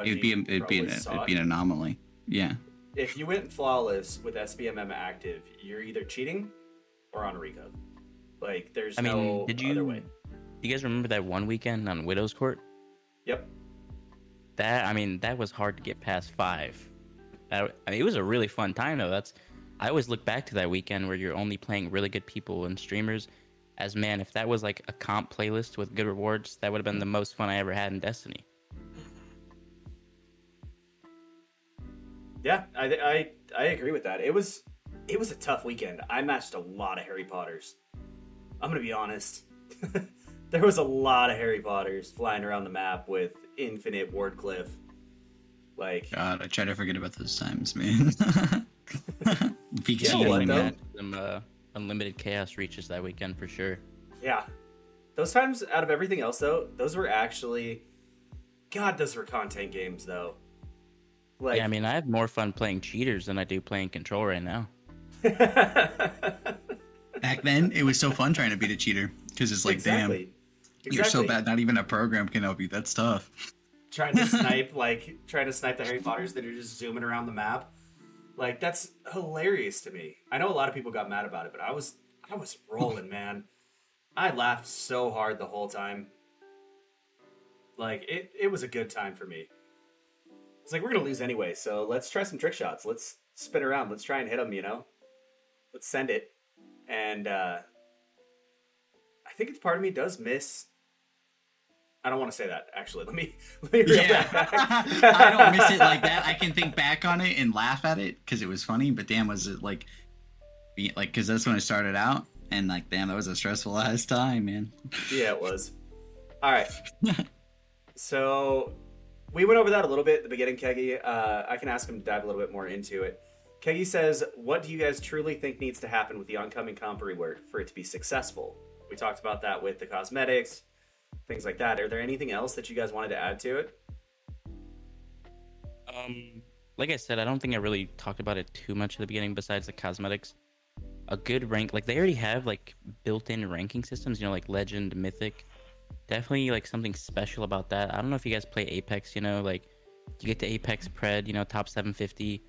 It'd be Bungie it'd be an, probably it'd be an anomaly. Yeah. if you went flawless with SBMM active, you're either cheating or on a Recove. Like there's I mean, no did other you way. you guys remember that one weekend on Widow's Court? Yep. That I mean, that was hard to get past five. That, I mean, it was a really fun time though. That's I always look back to that weekend where you're only playing really good people and streamers. As man, if that was like a comp playlist with good rewards, that would have been the most fun I ever had in Destiny. Yeah, I, I I agree with that. It was it was a tough weekend. I matched a lot of Harry Potters. I'm gonna be honest. there was a lot of Harry Potters flying around the map with infinite Wardcliff. Like God, I try to forget about those times, man. because You know what, Definitely though? matched some uh, unlimited chaos reaches that weekend for sure. Yeah. Those times out of everything else though, those were actually God, those were content games though. Like yeah, I mean, I have more fun playing cheaters than I do playing control right now. back then it was so fun trying to beat a cheater because it's like, exactly. damn, you're so bad. Not even a program can help you. That's tough. Trying to snipe like trying to snipe the Harry Potters that are just zooming around the map. Like that's hilarious to me. I know a lot of people got mad about it, but I was I was rolling, man. I laughed so hard the whole time. Like it it was a good time for me. It's like we're gonna lose anyway, so let's try some trick shots. Let's spin around. Let's try and hit them. You know, let's send it. And uh, I think it's part of me does miss. I don't want to say that actually. Let me let me reel Yeah, that back. I don't miss it like that. I can think back on it and laugh at it because it was funny. But damn, was it like, like because that's when I started out, and like damn, that was a stressful ass time, man. Yeah, it was. All right. so we went over that a little bit at the beginning, Keggy. Uh, I can ask him to dive a little bit more into it. Keggy says, "What do you guys truly think needs to happen with the oncoming comp rework for it to be successful?" We talked about that with the cosmetics, things like that. Are there anything else that you guys wanted to add to it? Um, like I said, I don't think I really talked about it too much at the beginning. Besides the cosmetics, a good rank like they already have like built-in ranking systems. You know, like Legend, Mythic. Definitely like something special about that. I don't know if you guys play Apex. You know, like you get the Apex Pred. You know, top 750.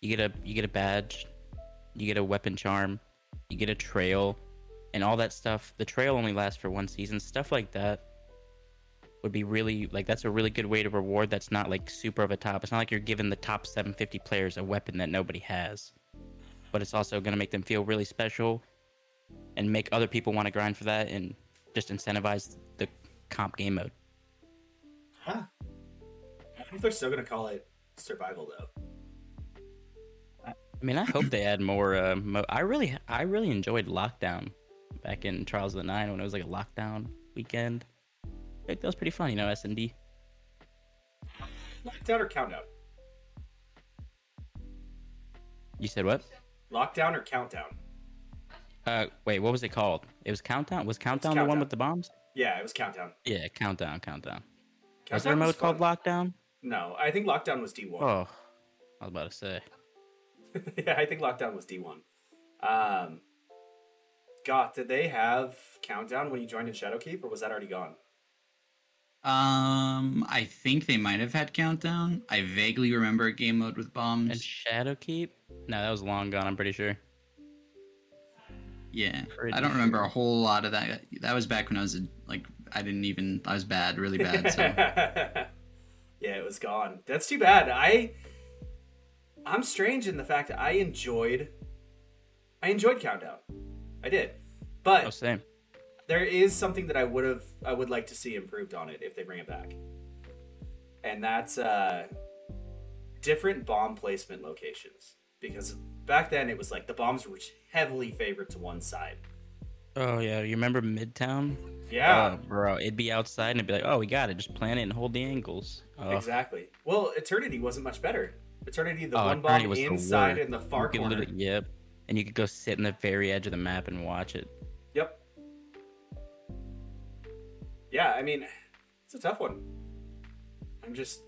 You get a you get a badge. You get a weapon charm. You get a trail, and all that stuff. The trail only lasts for one season. Stuff like that would be really like that's a really good way to reward that's not like super of a top. It's not like you're giving the top 750 players a weapon that nobody has. But it's also going to make them feel really special and make other people want to grind for that and just incentivize the comp game mode. Huh. I if they're still gonna call it survival though. I mean, I hope they add more uh, mo- I really I really enjoyed Lockdown back in Trials of the 9 when it was like a lockdown weekend. Like, that was pretty fun, you know, S&D. Lockdown or countdown? You said what? Lockdown or countdown? Uh, wait, what was it called? It was Countdown. Was Countdown the one with the bombs? Yeah, it was countdown. Yeah, Countdown, Countdown. Countdown Was there a mode called. Lockdown? No, I think lockdown was D one. Oh, I was about to say. yeah, I think lockdown was D one. Um, God, did they have countdown when you joined in Shadowkeep, or was that already gone? Um, I think they might have had countdown. I vaguely remember a game mode with bombs. And Shadowkeep? No, that was long gone. I'm pretty sure. yeah, Pretty I don't remember a whole lot of that. That was back when I was a, like, I didn't even. I was bad, really bad. So yeah, it was gone. That's too bad. I I'm strange in the fact that I enjoyed I enjoyed countdown. I did. But Oh, same. there is something that I would have I would like to see improved on it if they bring it back. And that's uh different bomb placement locations. Because back then it was like the bombs were heavily favored to one side. Oh yeah, you remember Midtown? Yeah. Oh, bro, it'd be outside and it'd be like, oh, we got it. Just plant it and hold the angles. Oh, Exactly. Well, Eternity wasn't much better. Eternity, the Oh, one Eternity bomb was the inside worst. in the far corner. Yep. And you could go sit in the very edge of the map and watch it. Yeah, I mean, it's a tough one. I'm just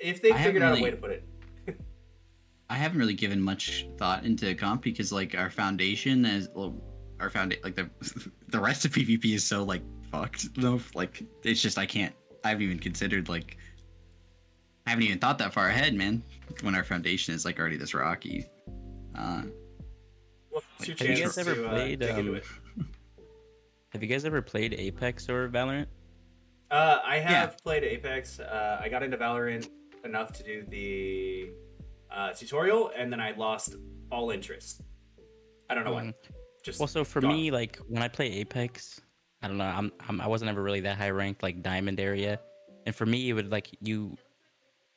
if they I figured haven't out a way to put it. I haven't really given much thought into comp because like our foundation is well, our foundation like the the rest of PvP is so like fucked though. Like it's just I can't. I haven't even considered like I haven't even thought that far ahead, man. When our foundation is like already this rocky. Uh, Well, it's Have you guys ever to, uh, played, dig um. Have you guys ever played Apex or Valorant? Uh, I have played Apex. Uh, I got into Valorant enough to do the uh, tutorial, and then I lost all interest. I don't know why. Mhm. Just Well, so for gone. me, like when I play Apex, I don't know. I'm, I'm I wasn't ever really that high ranked, like diamond area, and for me, it would like you.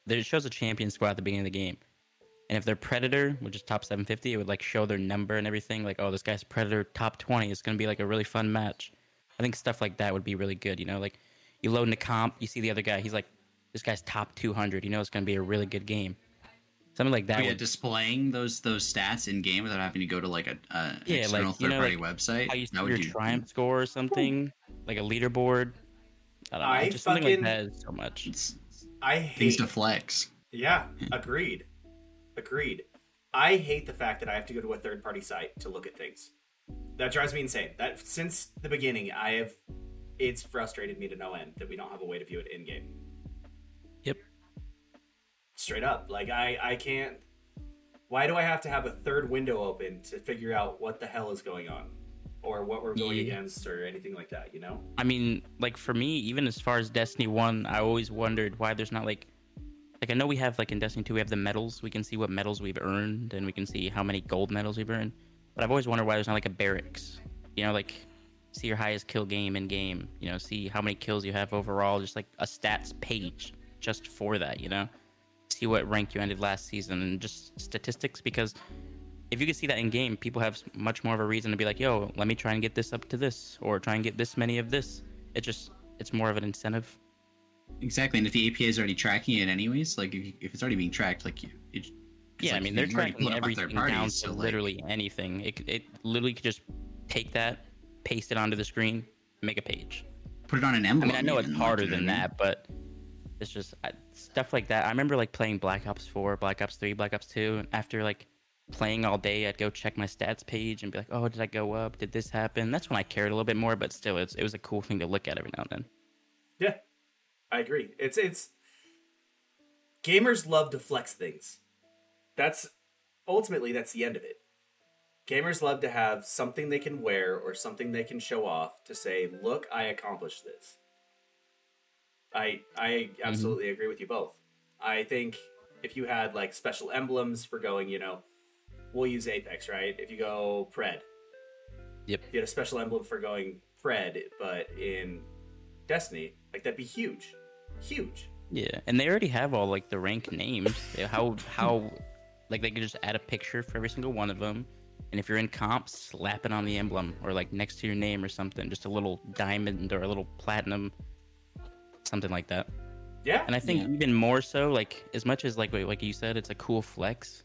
There shows a champion squad at the beginning of the game, and if they're Predator, which is top 750, it would like show their number and everything. Like, oh, this guy's Predator top 20. It's gonna be like a really fun match. I think stuff like that would be really good. You know, like you load in a comp, you see the other guy, he's like, this guy's top 200. You know, it's gonna be a really good game. Something like that. but yeah, would, displaying those those stats in game without having to go to like a, a Yeah, external like, you third know, party like, website. how you see that would your do- triumph score or something, like a leaderboard. I don't know, I just something like fucking- that is so much. It's I things to flex. Yeah, agreed. Agreed. I hate the fact that I have to go to a third party site to look at things. That drives me insane. That since the beginning, I have. It's frustrated me to no end that we don't have a way to view it in game. Yep. Straight up, like I, I can't. Why do I have to have a third window open to figure out what the hell is going on, or what we're going Yeah. against, or anything like that? You know? I mean, like for me, even as far as Destiny One, I always wondered why there's not like, like I know we have like in Destiny Two, we have the medals. We can see what medals we've earned, and we can see how many gold medals we've earned. But I've always wondered why there's not like a barracks. You know, like see your highest kill game in game. You know, see how many kills you have overall. Just like a stats page just for that. You know, see what rank you ended last season and just statistics because. If you can see that in game, people have much more of a reason to be like, "Yo, let me try and get this up to this, or try and get this many of this." It just, it's more of an incentive. Exactly, and if the API is already tracking it anyways, like if, if it's already being tracked, like you, it, Yeah, I mean they're tracking put up on everything parties, down so, to like, literally anything. It, it literally could just take that, paste it onto the screen, make a page. put it on an emblem. I mean, I know it's harder than what I mean? that, but it's just I, stuff like that. I remember like playing Black Ops 4, Black Ops 3, Black Ops 2, and after like playing all day, I'd go check my stats page and be like, "Oh, did I go up? Did this happen?" That's when I cared a little bit more, but still, it's, it was a cool thing to look at every now and then. Yeah, I agree. It's it's gamers love to flex things. That's ultimately that's the end of it. Gamers love to have something they can wear or something they can show off to say, "Look, I accomplished this." I I mm-hmm. absolutely agree with you both. I think if you had like special emblems for going, you know, we'll use Apex, right? If you go Pred, Yep. if you had a special emblem for going Pred, but in Destiny, like that'd be huge, huge. Yeah, and they already have all like the rank names. How how like they could just add a picture for every single one of them, and if you're in comp, slap it on the emblem or like next to your name or something, just a little diamond or a little platinum, something like that. Yeah, And I think Yeah. even more so, like as much as like like you said, it's a cool flex,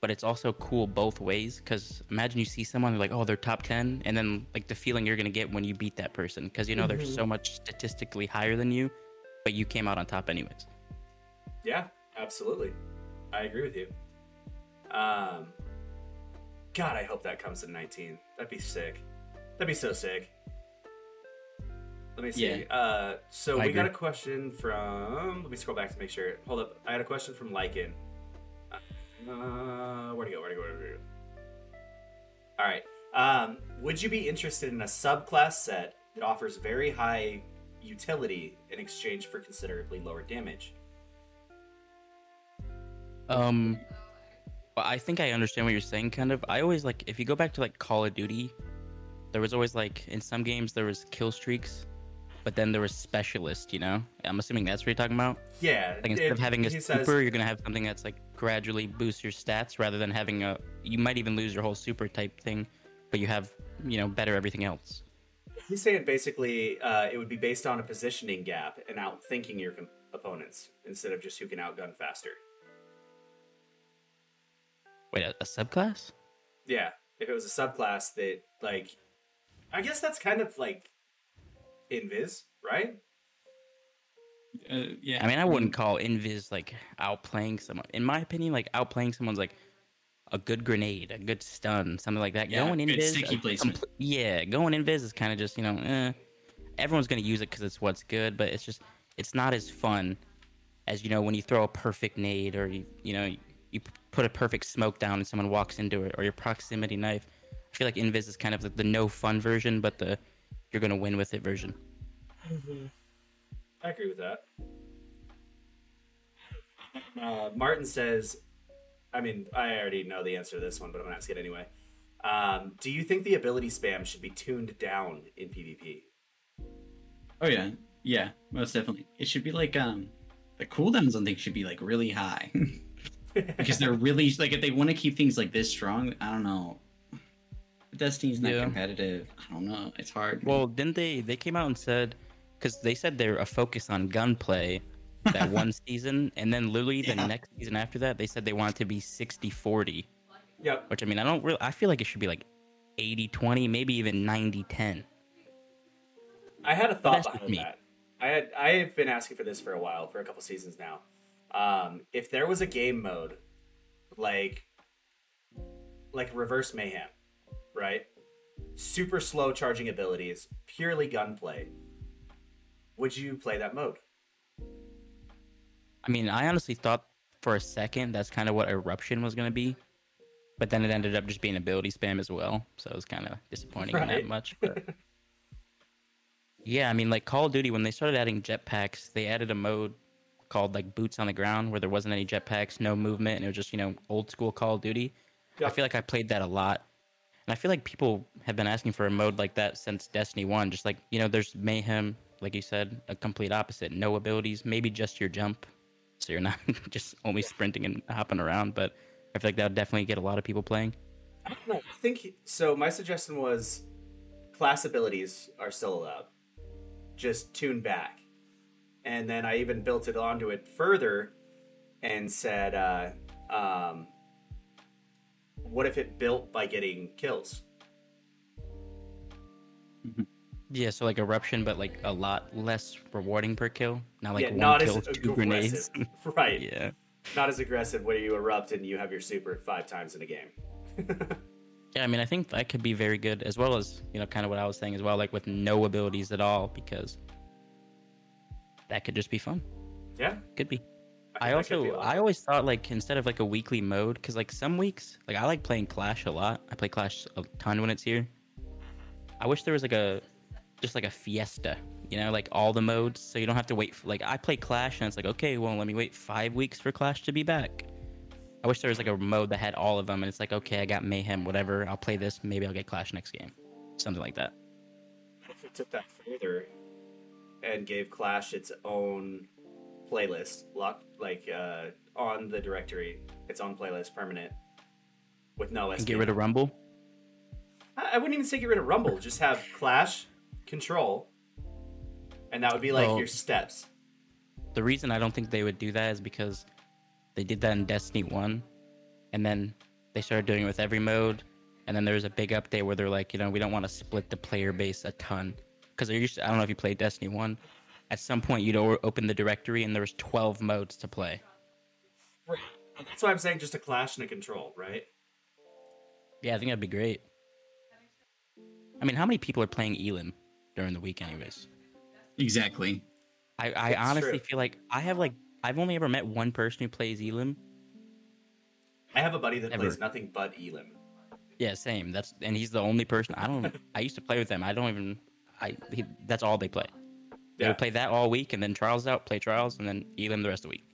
but it's also cool both ways. Because imagine you see someone like, oh, they're top ten, and then like the feeling you're gonna get when you beat that person, because you know they're Mhm. so much statistically higher than you, but you came out on top anyways. yeah, absolutely. I agree with you. Um, God, I hope that comes in 19. That'd be sick. That'd be so sick. Let me see. Yeah. Uh, so I we got a question from. Let me scroll back to make sure. Hold up. I had a question from Lycan. Uh, where to go? Where to go? Where to go? All right. Um, would you be interested in a subclass set that offers very high utility in exchange for considerably lower damage? Um, well, I think I understand what you're saying. Kind of. I always like if you go back to like Call of Duty, there was always like in some games there was kill streaks, but then there was specialist. You know, I'm assuming that's what you're talking about. Yeah. Like instead of having a super, says- you're gonna have something that's like gradually boosts your stats rather than having a. You might even lose your whole super type thing, but you have you know better everything else. He's saying basically uh, it would be based on a positioning gap and outthinking your com- opponents instead of just who can outgun faster. Wait, a, a subclass? Yeah, if it was a subclass that, like, I guess that's kind of like Invis, right? Uh, yeah, I mean, I wouldn't call Invis like outplaying someone. In my opinion, like outplaying someone's like a good grenade, a good stun, something like that. Yeah, going good Invis, sticky a placement. yeah, going Invis is kind of just you know, eh, everyone's gonna use it because it's what's good, but it's just it's not as fun as you know when you throw a perfect nade or you you know you put a perfect smoke down and someone walks into it or your proximity knife. I feel like Invis is kind of the, the no fun version, but the you're gonna win with it version. I agree with that. Uh, Martin says, I mean, I already know the answer to this one, but I'm gonna ask it anyway. Um, do you think the ability spam should be tuned down in PvP? Oh yeah, yeah, most definitely. It should be like um, the cooldowns on things should be like really high because they're really like if they want to keep things like this strong. I don't know. Destiny's not Yeah. competitive. I don't know. It's hard. Well, didn't they? They came out and said because they said they're a focus on gunplay that one season, and then literally the Yeah. next season after that, they said they want it to be 60-40, Yep. which I mean, I don't really. I feel like it should be like 80-20, maybe even 90-10. I had a thought That's behind me. that. I had I have been asking for this for a while, for a couple seasons now. Um, if there was a game mode like like reverse mayhem, right? Super slow charging abilities, purely gunplay. Would you play that mode? I mean, I honestly thought for a second that's kind of what eruption was gonna be, but then it ended up just being ability spam as well. So it was kind of disappointing in Right. that much. But... yeah, I mean, like Call of Duty when they started adding jetpacks, they added a mode called like boots on the ground where there wasn't any jetpacks, no movement, and it was just you know old school Call of Duty. I feel like I played that a lot. And I feel like people have been asking for a mode like that since Destiny 1. Just like, you know, there's Mayhem, like you said, a complete opposite. No abilities, maybe just your jump. So you're not just only sprinting and hopping around. But I feel like that would definitely get a lot of people playing. I don't know. I think so. My suggestion was class abilities are still allowed, just tune back, and then I even built it onto it further, and said, uh, um, "What if it built by getting kills?" Yeah, so like Eruption, but like a lot less rewarding per kill. Not like yeah, one not kill, as two grenades. aggressive, right? yeah. Not as aggressive where you erupt and you have your super five times in a game. Yeah, I mean, I think that could be very good, as well as you know, kind of what I was saying as well, like with no abilities at all, because that could just be fun. Yeah, Could be. I, I think that could be also. I always thought like instead of like a weekly mode, because like some weeks, like I like playing Clash a lot. I play Clash a ton when it's here. I wish there was like a, just like a fiesta, you know, like all the modes, so you don't have to wait. For, like I play Clash, and it's like okay, well, let me wait five weeks for Clash to be back. I wish there was like a mode that had all of them, and it's like okay, I got Mayhem, whatever. I'll play this. Maybe I'll get Clash next game, something like that. if we took that further and gave Clash its own playlist, lock like uh, on the directory, its own playlist, permanent, with no And get rid of Rumble. I I wouldn't even say get rid of Rumble. Just have Clash, Control, and that would be like Well- your steps. the reason I don't think they would do that is because they did that in Destiny 1 and then they started doing it with every mode and then there was a big update where they're like, you know, we don't want to split the player base a ton because there used to, I don't know if you played Destiny 1 at some point you'd o- open the directory and there was 12 modes to play. Right. That's why I'm saying just a Clash and a Control, right? Yeah, I think that'd be great. I mean, how many people are playing Elim during the week anyways? Exactly. I, I It's honestly true. feel like I have like I've only ever met one person who plays Elim. I have a buddy that Ever. plays nothing but Elim. Yeah, same. That's and he's the only person. I don't. I used to play with them. I don't even. I. He, that's all they play. They Yeah. would play that all week, and then trials out, play trials, and then Elim the rest of the week.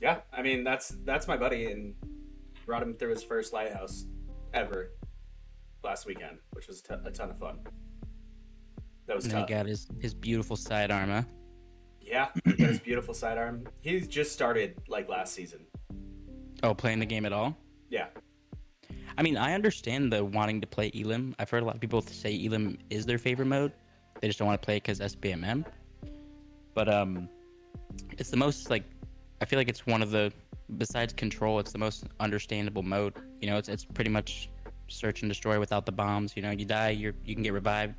Yeah, I mean that's that's my buddy, and brought him through his first lighthouse ever last weekend, which was t- a ton of fun. That was And tough. he got his his beautiful sidearm. Huh? Yeah, he got his beautiful sidearm. He's just started like last season. Oh, playing the game at all? Yeah, I mean, I understand the wanting to play Elim. I've heard a lot of people say Elim is their favorite mode. They just don't want to play it because SBMM. But um, it's the most like I feel like it's one of the besides control, it's the most understandable mode. You know, it's it's pretty much search and destroy without the bombs. You know, you die, you're you can get revived.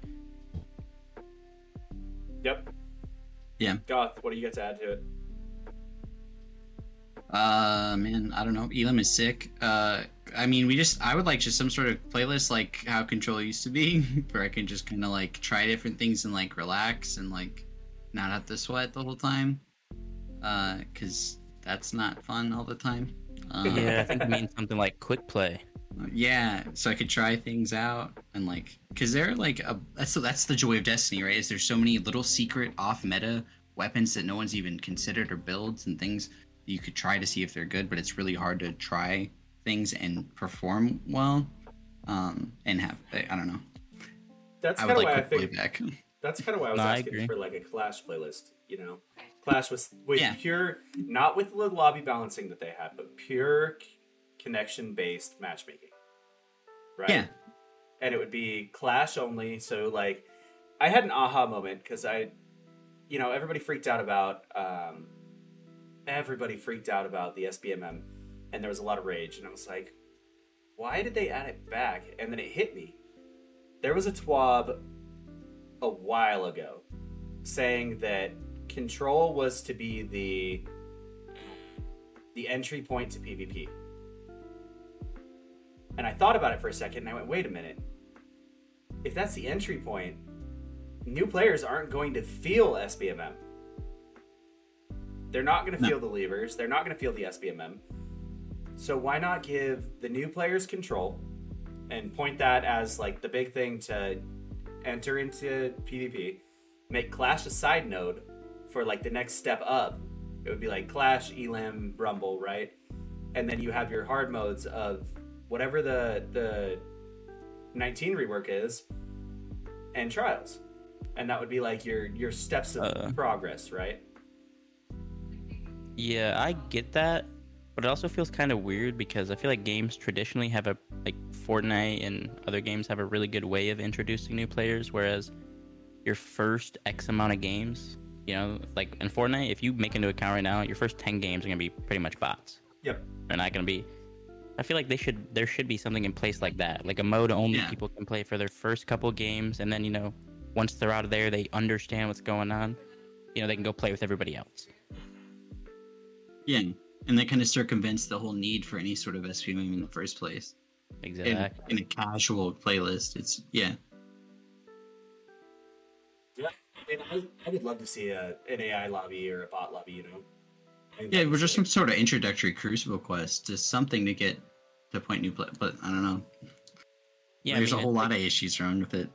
yep. Yeah. Goth, what do you got to add to it? Uh, man, I don't know. Elim is sick. Uh, I mean, we just, I would like just some sort of playlist like how Control used to be, where I can just kind of like try different things and like relax and like not have to sweat the whole time, because that's not fun all the time. Um, Yeah, I think it means something like quick play. yeah so i could try things out and like because they're like a that's that's the joy of destiny right is there's so many little secret off meta weapons that no one's even considered or builds and things you could try to see if they're good but it's really hard to try things and perform well um and have i don't know That's kind of like why I think back that's kind of why I was No, asking agree. for like a Clash playlist. You know, Clash was with Yeah. pure, not with the lobby balancing that they had, but pure connection based matchmaking. Right. yeah and it would be clash only so like i had an aha moment because i you know everybody freaked out about um everybody freaked out about the sbmm and there was a lot of rage and i was like why did they add it back and then it hit me there was a twab a while ago saying that control was to be the the entry point to pvp and I thought about it for a second and I went, wait a minute. If that's the entry point, new players aren't going to feel SBMM. They're not going to No. feel the levers. They're not going to feel the SBMM. So why not give the new players control and point that as like the big thing to enter into PvP? Make Clash a side node for like the next step up. It would be like Clash, Elim, Rumble, right? And then you have your hard modes of whatever the the 19 rework is and trials and that would be like your your steps of Uh. progress right Yeah, I get that, but it also feels kind of weird because I feel like games traditionally have a like Fortnite and other games have a really good way of introducing new players, whereas your first X amount of games, you know, like in Fortnite, if you make a new account right now, your first ten games are gonna be pretty much bots. yep They're not gonna be. I feel like they should. There should be something in place like that, like a mode only Yeah. people can play for their first couple games, and then you know, once they're out of there, they understand what's going on. You know, they can go play with everybody else. yeah and that kind of circumvents the whole need for any sort of SPM in the first place Exactly. in a casual playlist it's yeah yeah I, mean, I, I would love to see a, an ai lobby or a bot lobby you know Yeah, that'd we're just some sort of introductory Crucible quest, just something to get to point new play. But I don't know. Yeah, I There's mean, a whole it- lot of issues around with it.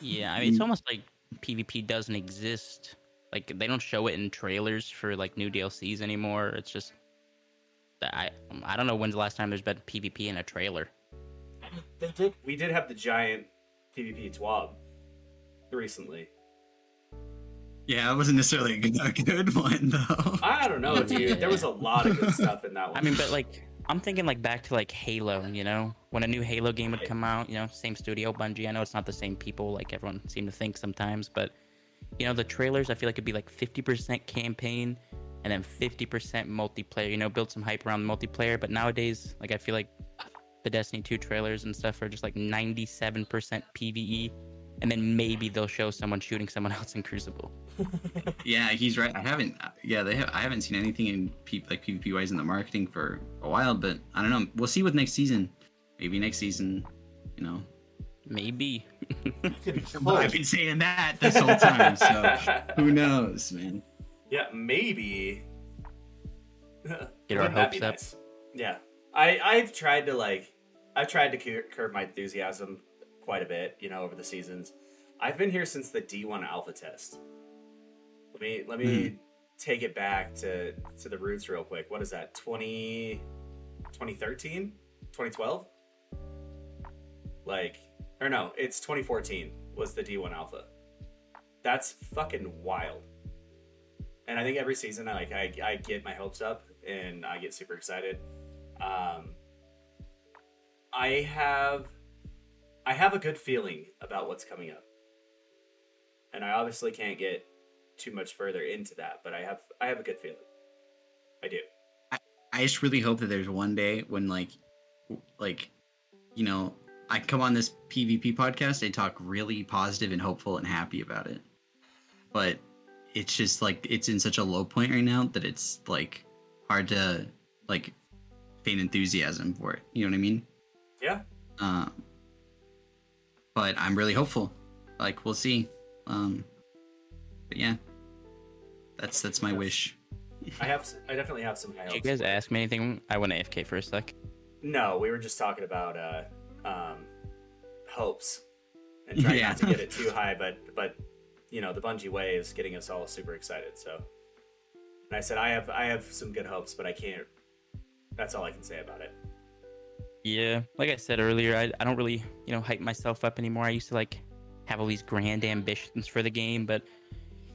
Yeah, I mean, it's almost like PvP doesn't exist. Like they don't show it in trailers for like new DLCs anymore. It's just that I I don't know when's the last time there's been PvP in a trailer. they did we did have the giant pvp twab recently Yeah, it wasn't necessarily a good, a good one though. i don't know dude there was a lot of good stuff in that one I mean, but like I'm thinking like back to like Halo, you know, when a new Halo game would come out, you know, same studio, Bungie. I know it's not the same people, like everyone seemed to think sometimes, but you know, the trailers I feel like it'd be like 50% campaign and then 50% multiplayer. You know, build some hype around the multiplayer. But nowadays, like I feel like the Destiny 2 trailers and stuff are just like 97% PVE, and then maybe they'll show someone shooting someone else in Crucible. yeah, he's right. I haven't. Yeah, they have. I haven't seen anything in P, like PvP wise in the marketing for a while. But I don't know. We'll see with next season. Maybe next season. You know. Maybe. I've been saying that this whole time. So who knows, man? Yeah, maybe. Get our hopes up. nice? Yeah, I I've tried to like I've tried to cur- curb my enthusiasm quite a bit, you know, over the seasons. I've been here since the D1 alpha test. Let me let me hmm. take it back to to the roots real quick. What is that? 20 2013? 2012? Like or no, it's 2014 was the D1 alpha. That's fucking wild and I think every season I like I, I get my hopes up and I get super excited. Um, I have I have a good feeling about what's coming up, and I obviously can't get too much further into that, but I have I have a good feeling. I do. I just really hope that there's one day when like, like, you know, I come on this PvP podcast, they talk really positive and hopeful and happy about it. But it's just like it's in such a low point right now that it's like hard to like feign enthusiasm for it. You know what I mean? Yeah. Um, but I'm really hopeful. Like we'll see. Um, but yeah, That's that's my wish. I have, I definitely have some high Did you hopes. guys for it. ask me anything? I went AFK for a sec. No, we were just talking about uh, um, hopes and trying Yeah. not to get it too high, but but you know the Bungie way is getting us all super excited. So, and I said I have I have some good hopes, but I can't. That's all I can say about it. Yeah, like I said earlier, I, I don't really, you know, hype myself up anymore. I used to like have all these grand ambitions for the game, but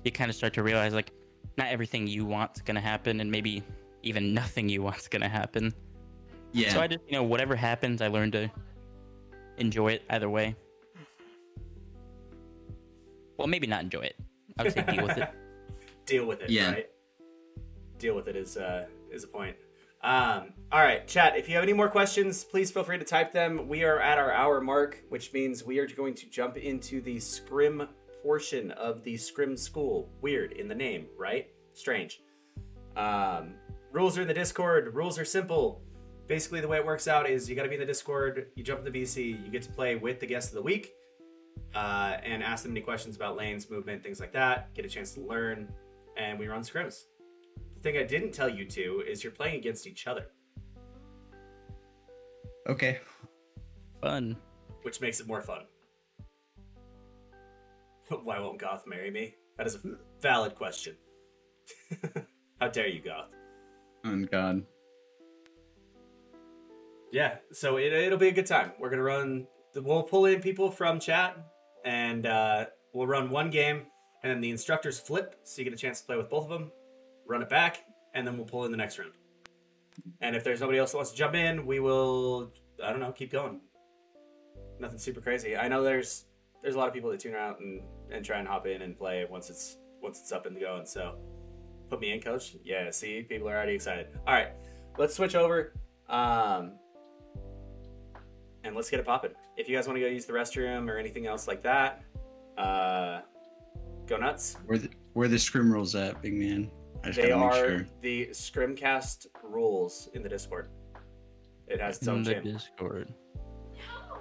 you kind of start to realize like not everything you want's gonna happen, and maybe even nothing you want's gonna happen. Yeah. So I just, you know, whatever happens, I learn to enjoy it either way. Well, maybe not enjoy it. I would say deal with it. Deal with it. Yeah. Right. Deal with it is uh, is a point. Um, all right, chat. If you have any more questions, please feel free to type them. We are at our hour mark, which means we are going to jump into the scrim portion of the scrim school. Weird in the name, right? Strange. Um, rules are in the Discord. Rules are simple. Basically, the way it works out is you got to be in the Discord. You jump in the VC. You get to play with the guest of the week, uh, and ask them any questions about lanes, movement, things like that. Get a chance to learn, and we run scrims. The thing I didn't tell you to is you're playing against each other, okay. Fun. which makes it more fun. Why won't Goth marry me? That is a valid question. How dare you, Goth? Oh God. Yeah, so it, it'll be a good time. We're gonna run. We'll pull in people from chat, and uh, we'll run one game, and then the instructors flip, so you get a chance to play with both of them. Run it back, and then we'll pull in the next round. And if there's nobody else that wants to jump in, we will. I don't know. Keep going. Nothing super crazy. I know there's there's a lot of people that tune out and, and try and hop in and play once it's once it's up and going. So put me in, coach. Yeah. See, people are already excited. All right, let's switch over. Um, and let's get it popping. If you guys want to go use the restroom or anything else like that, uh, go nuts. Where the where the scrim rules at, big man? I just They gotta make are sure. the Scrimcast rules in the Discord. It has its In own the gym. Discord.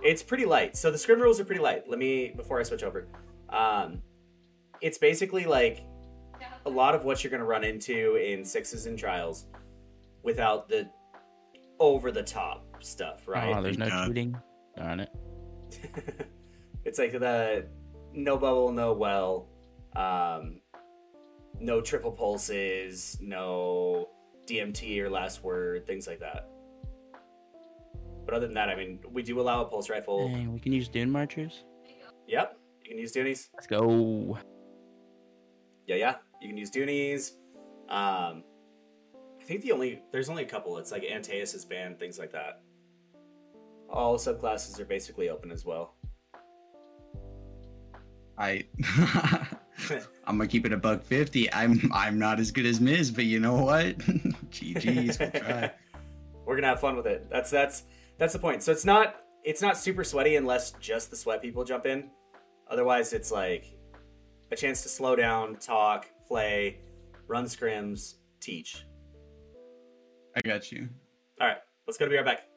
It's pretty light. So the scrim rules are pretty light. Let me before I switch over. Um, it's basically like a lot of what you're going to run into in sixes and trials, without the over the top stuff, right? Oh, there's no God. cheating. Darn it. it's like the no bubble, no well, um, no triple pulses, no DMT or last word, things like that. But other than that, I mean, we do allow a pulse rifle. Dang, we can use Dune Marchers. Yep, you can use Doonies. Let's go. Yeah, yeah, you can use Doonies. Um, I think the only there's only a couple. It's like Antaeus is banned, things like that. All subclasses are basically open as well. I I'm gonna keep it a buck fifty. I'm I'm not as good as Miz, but you know what? GG's, we'll try. We're gonna have fun with it. That's that's that's the point. So it's not it's not super sweaty unless just the sweat people jump in. Otherwise, it's like a chance to slow down, talk, play, run scrims, teach. I got you. All right, let's go to be right back.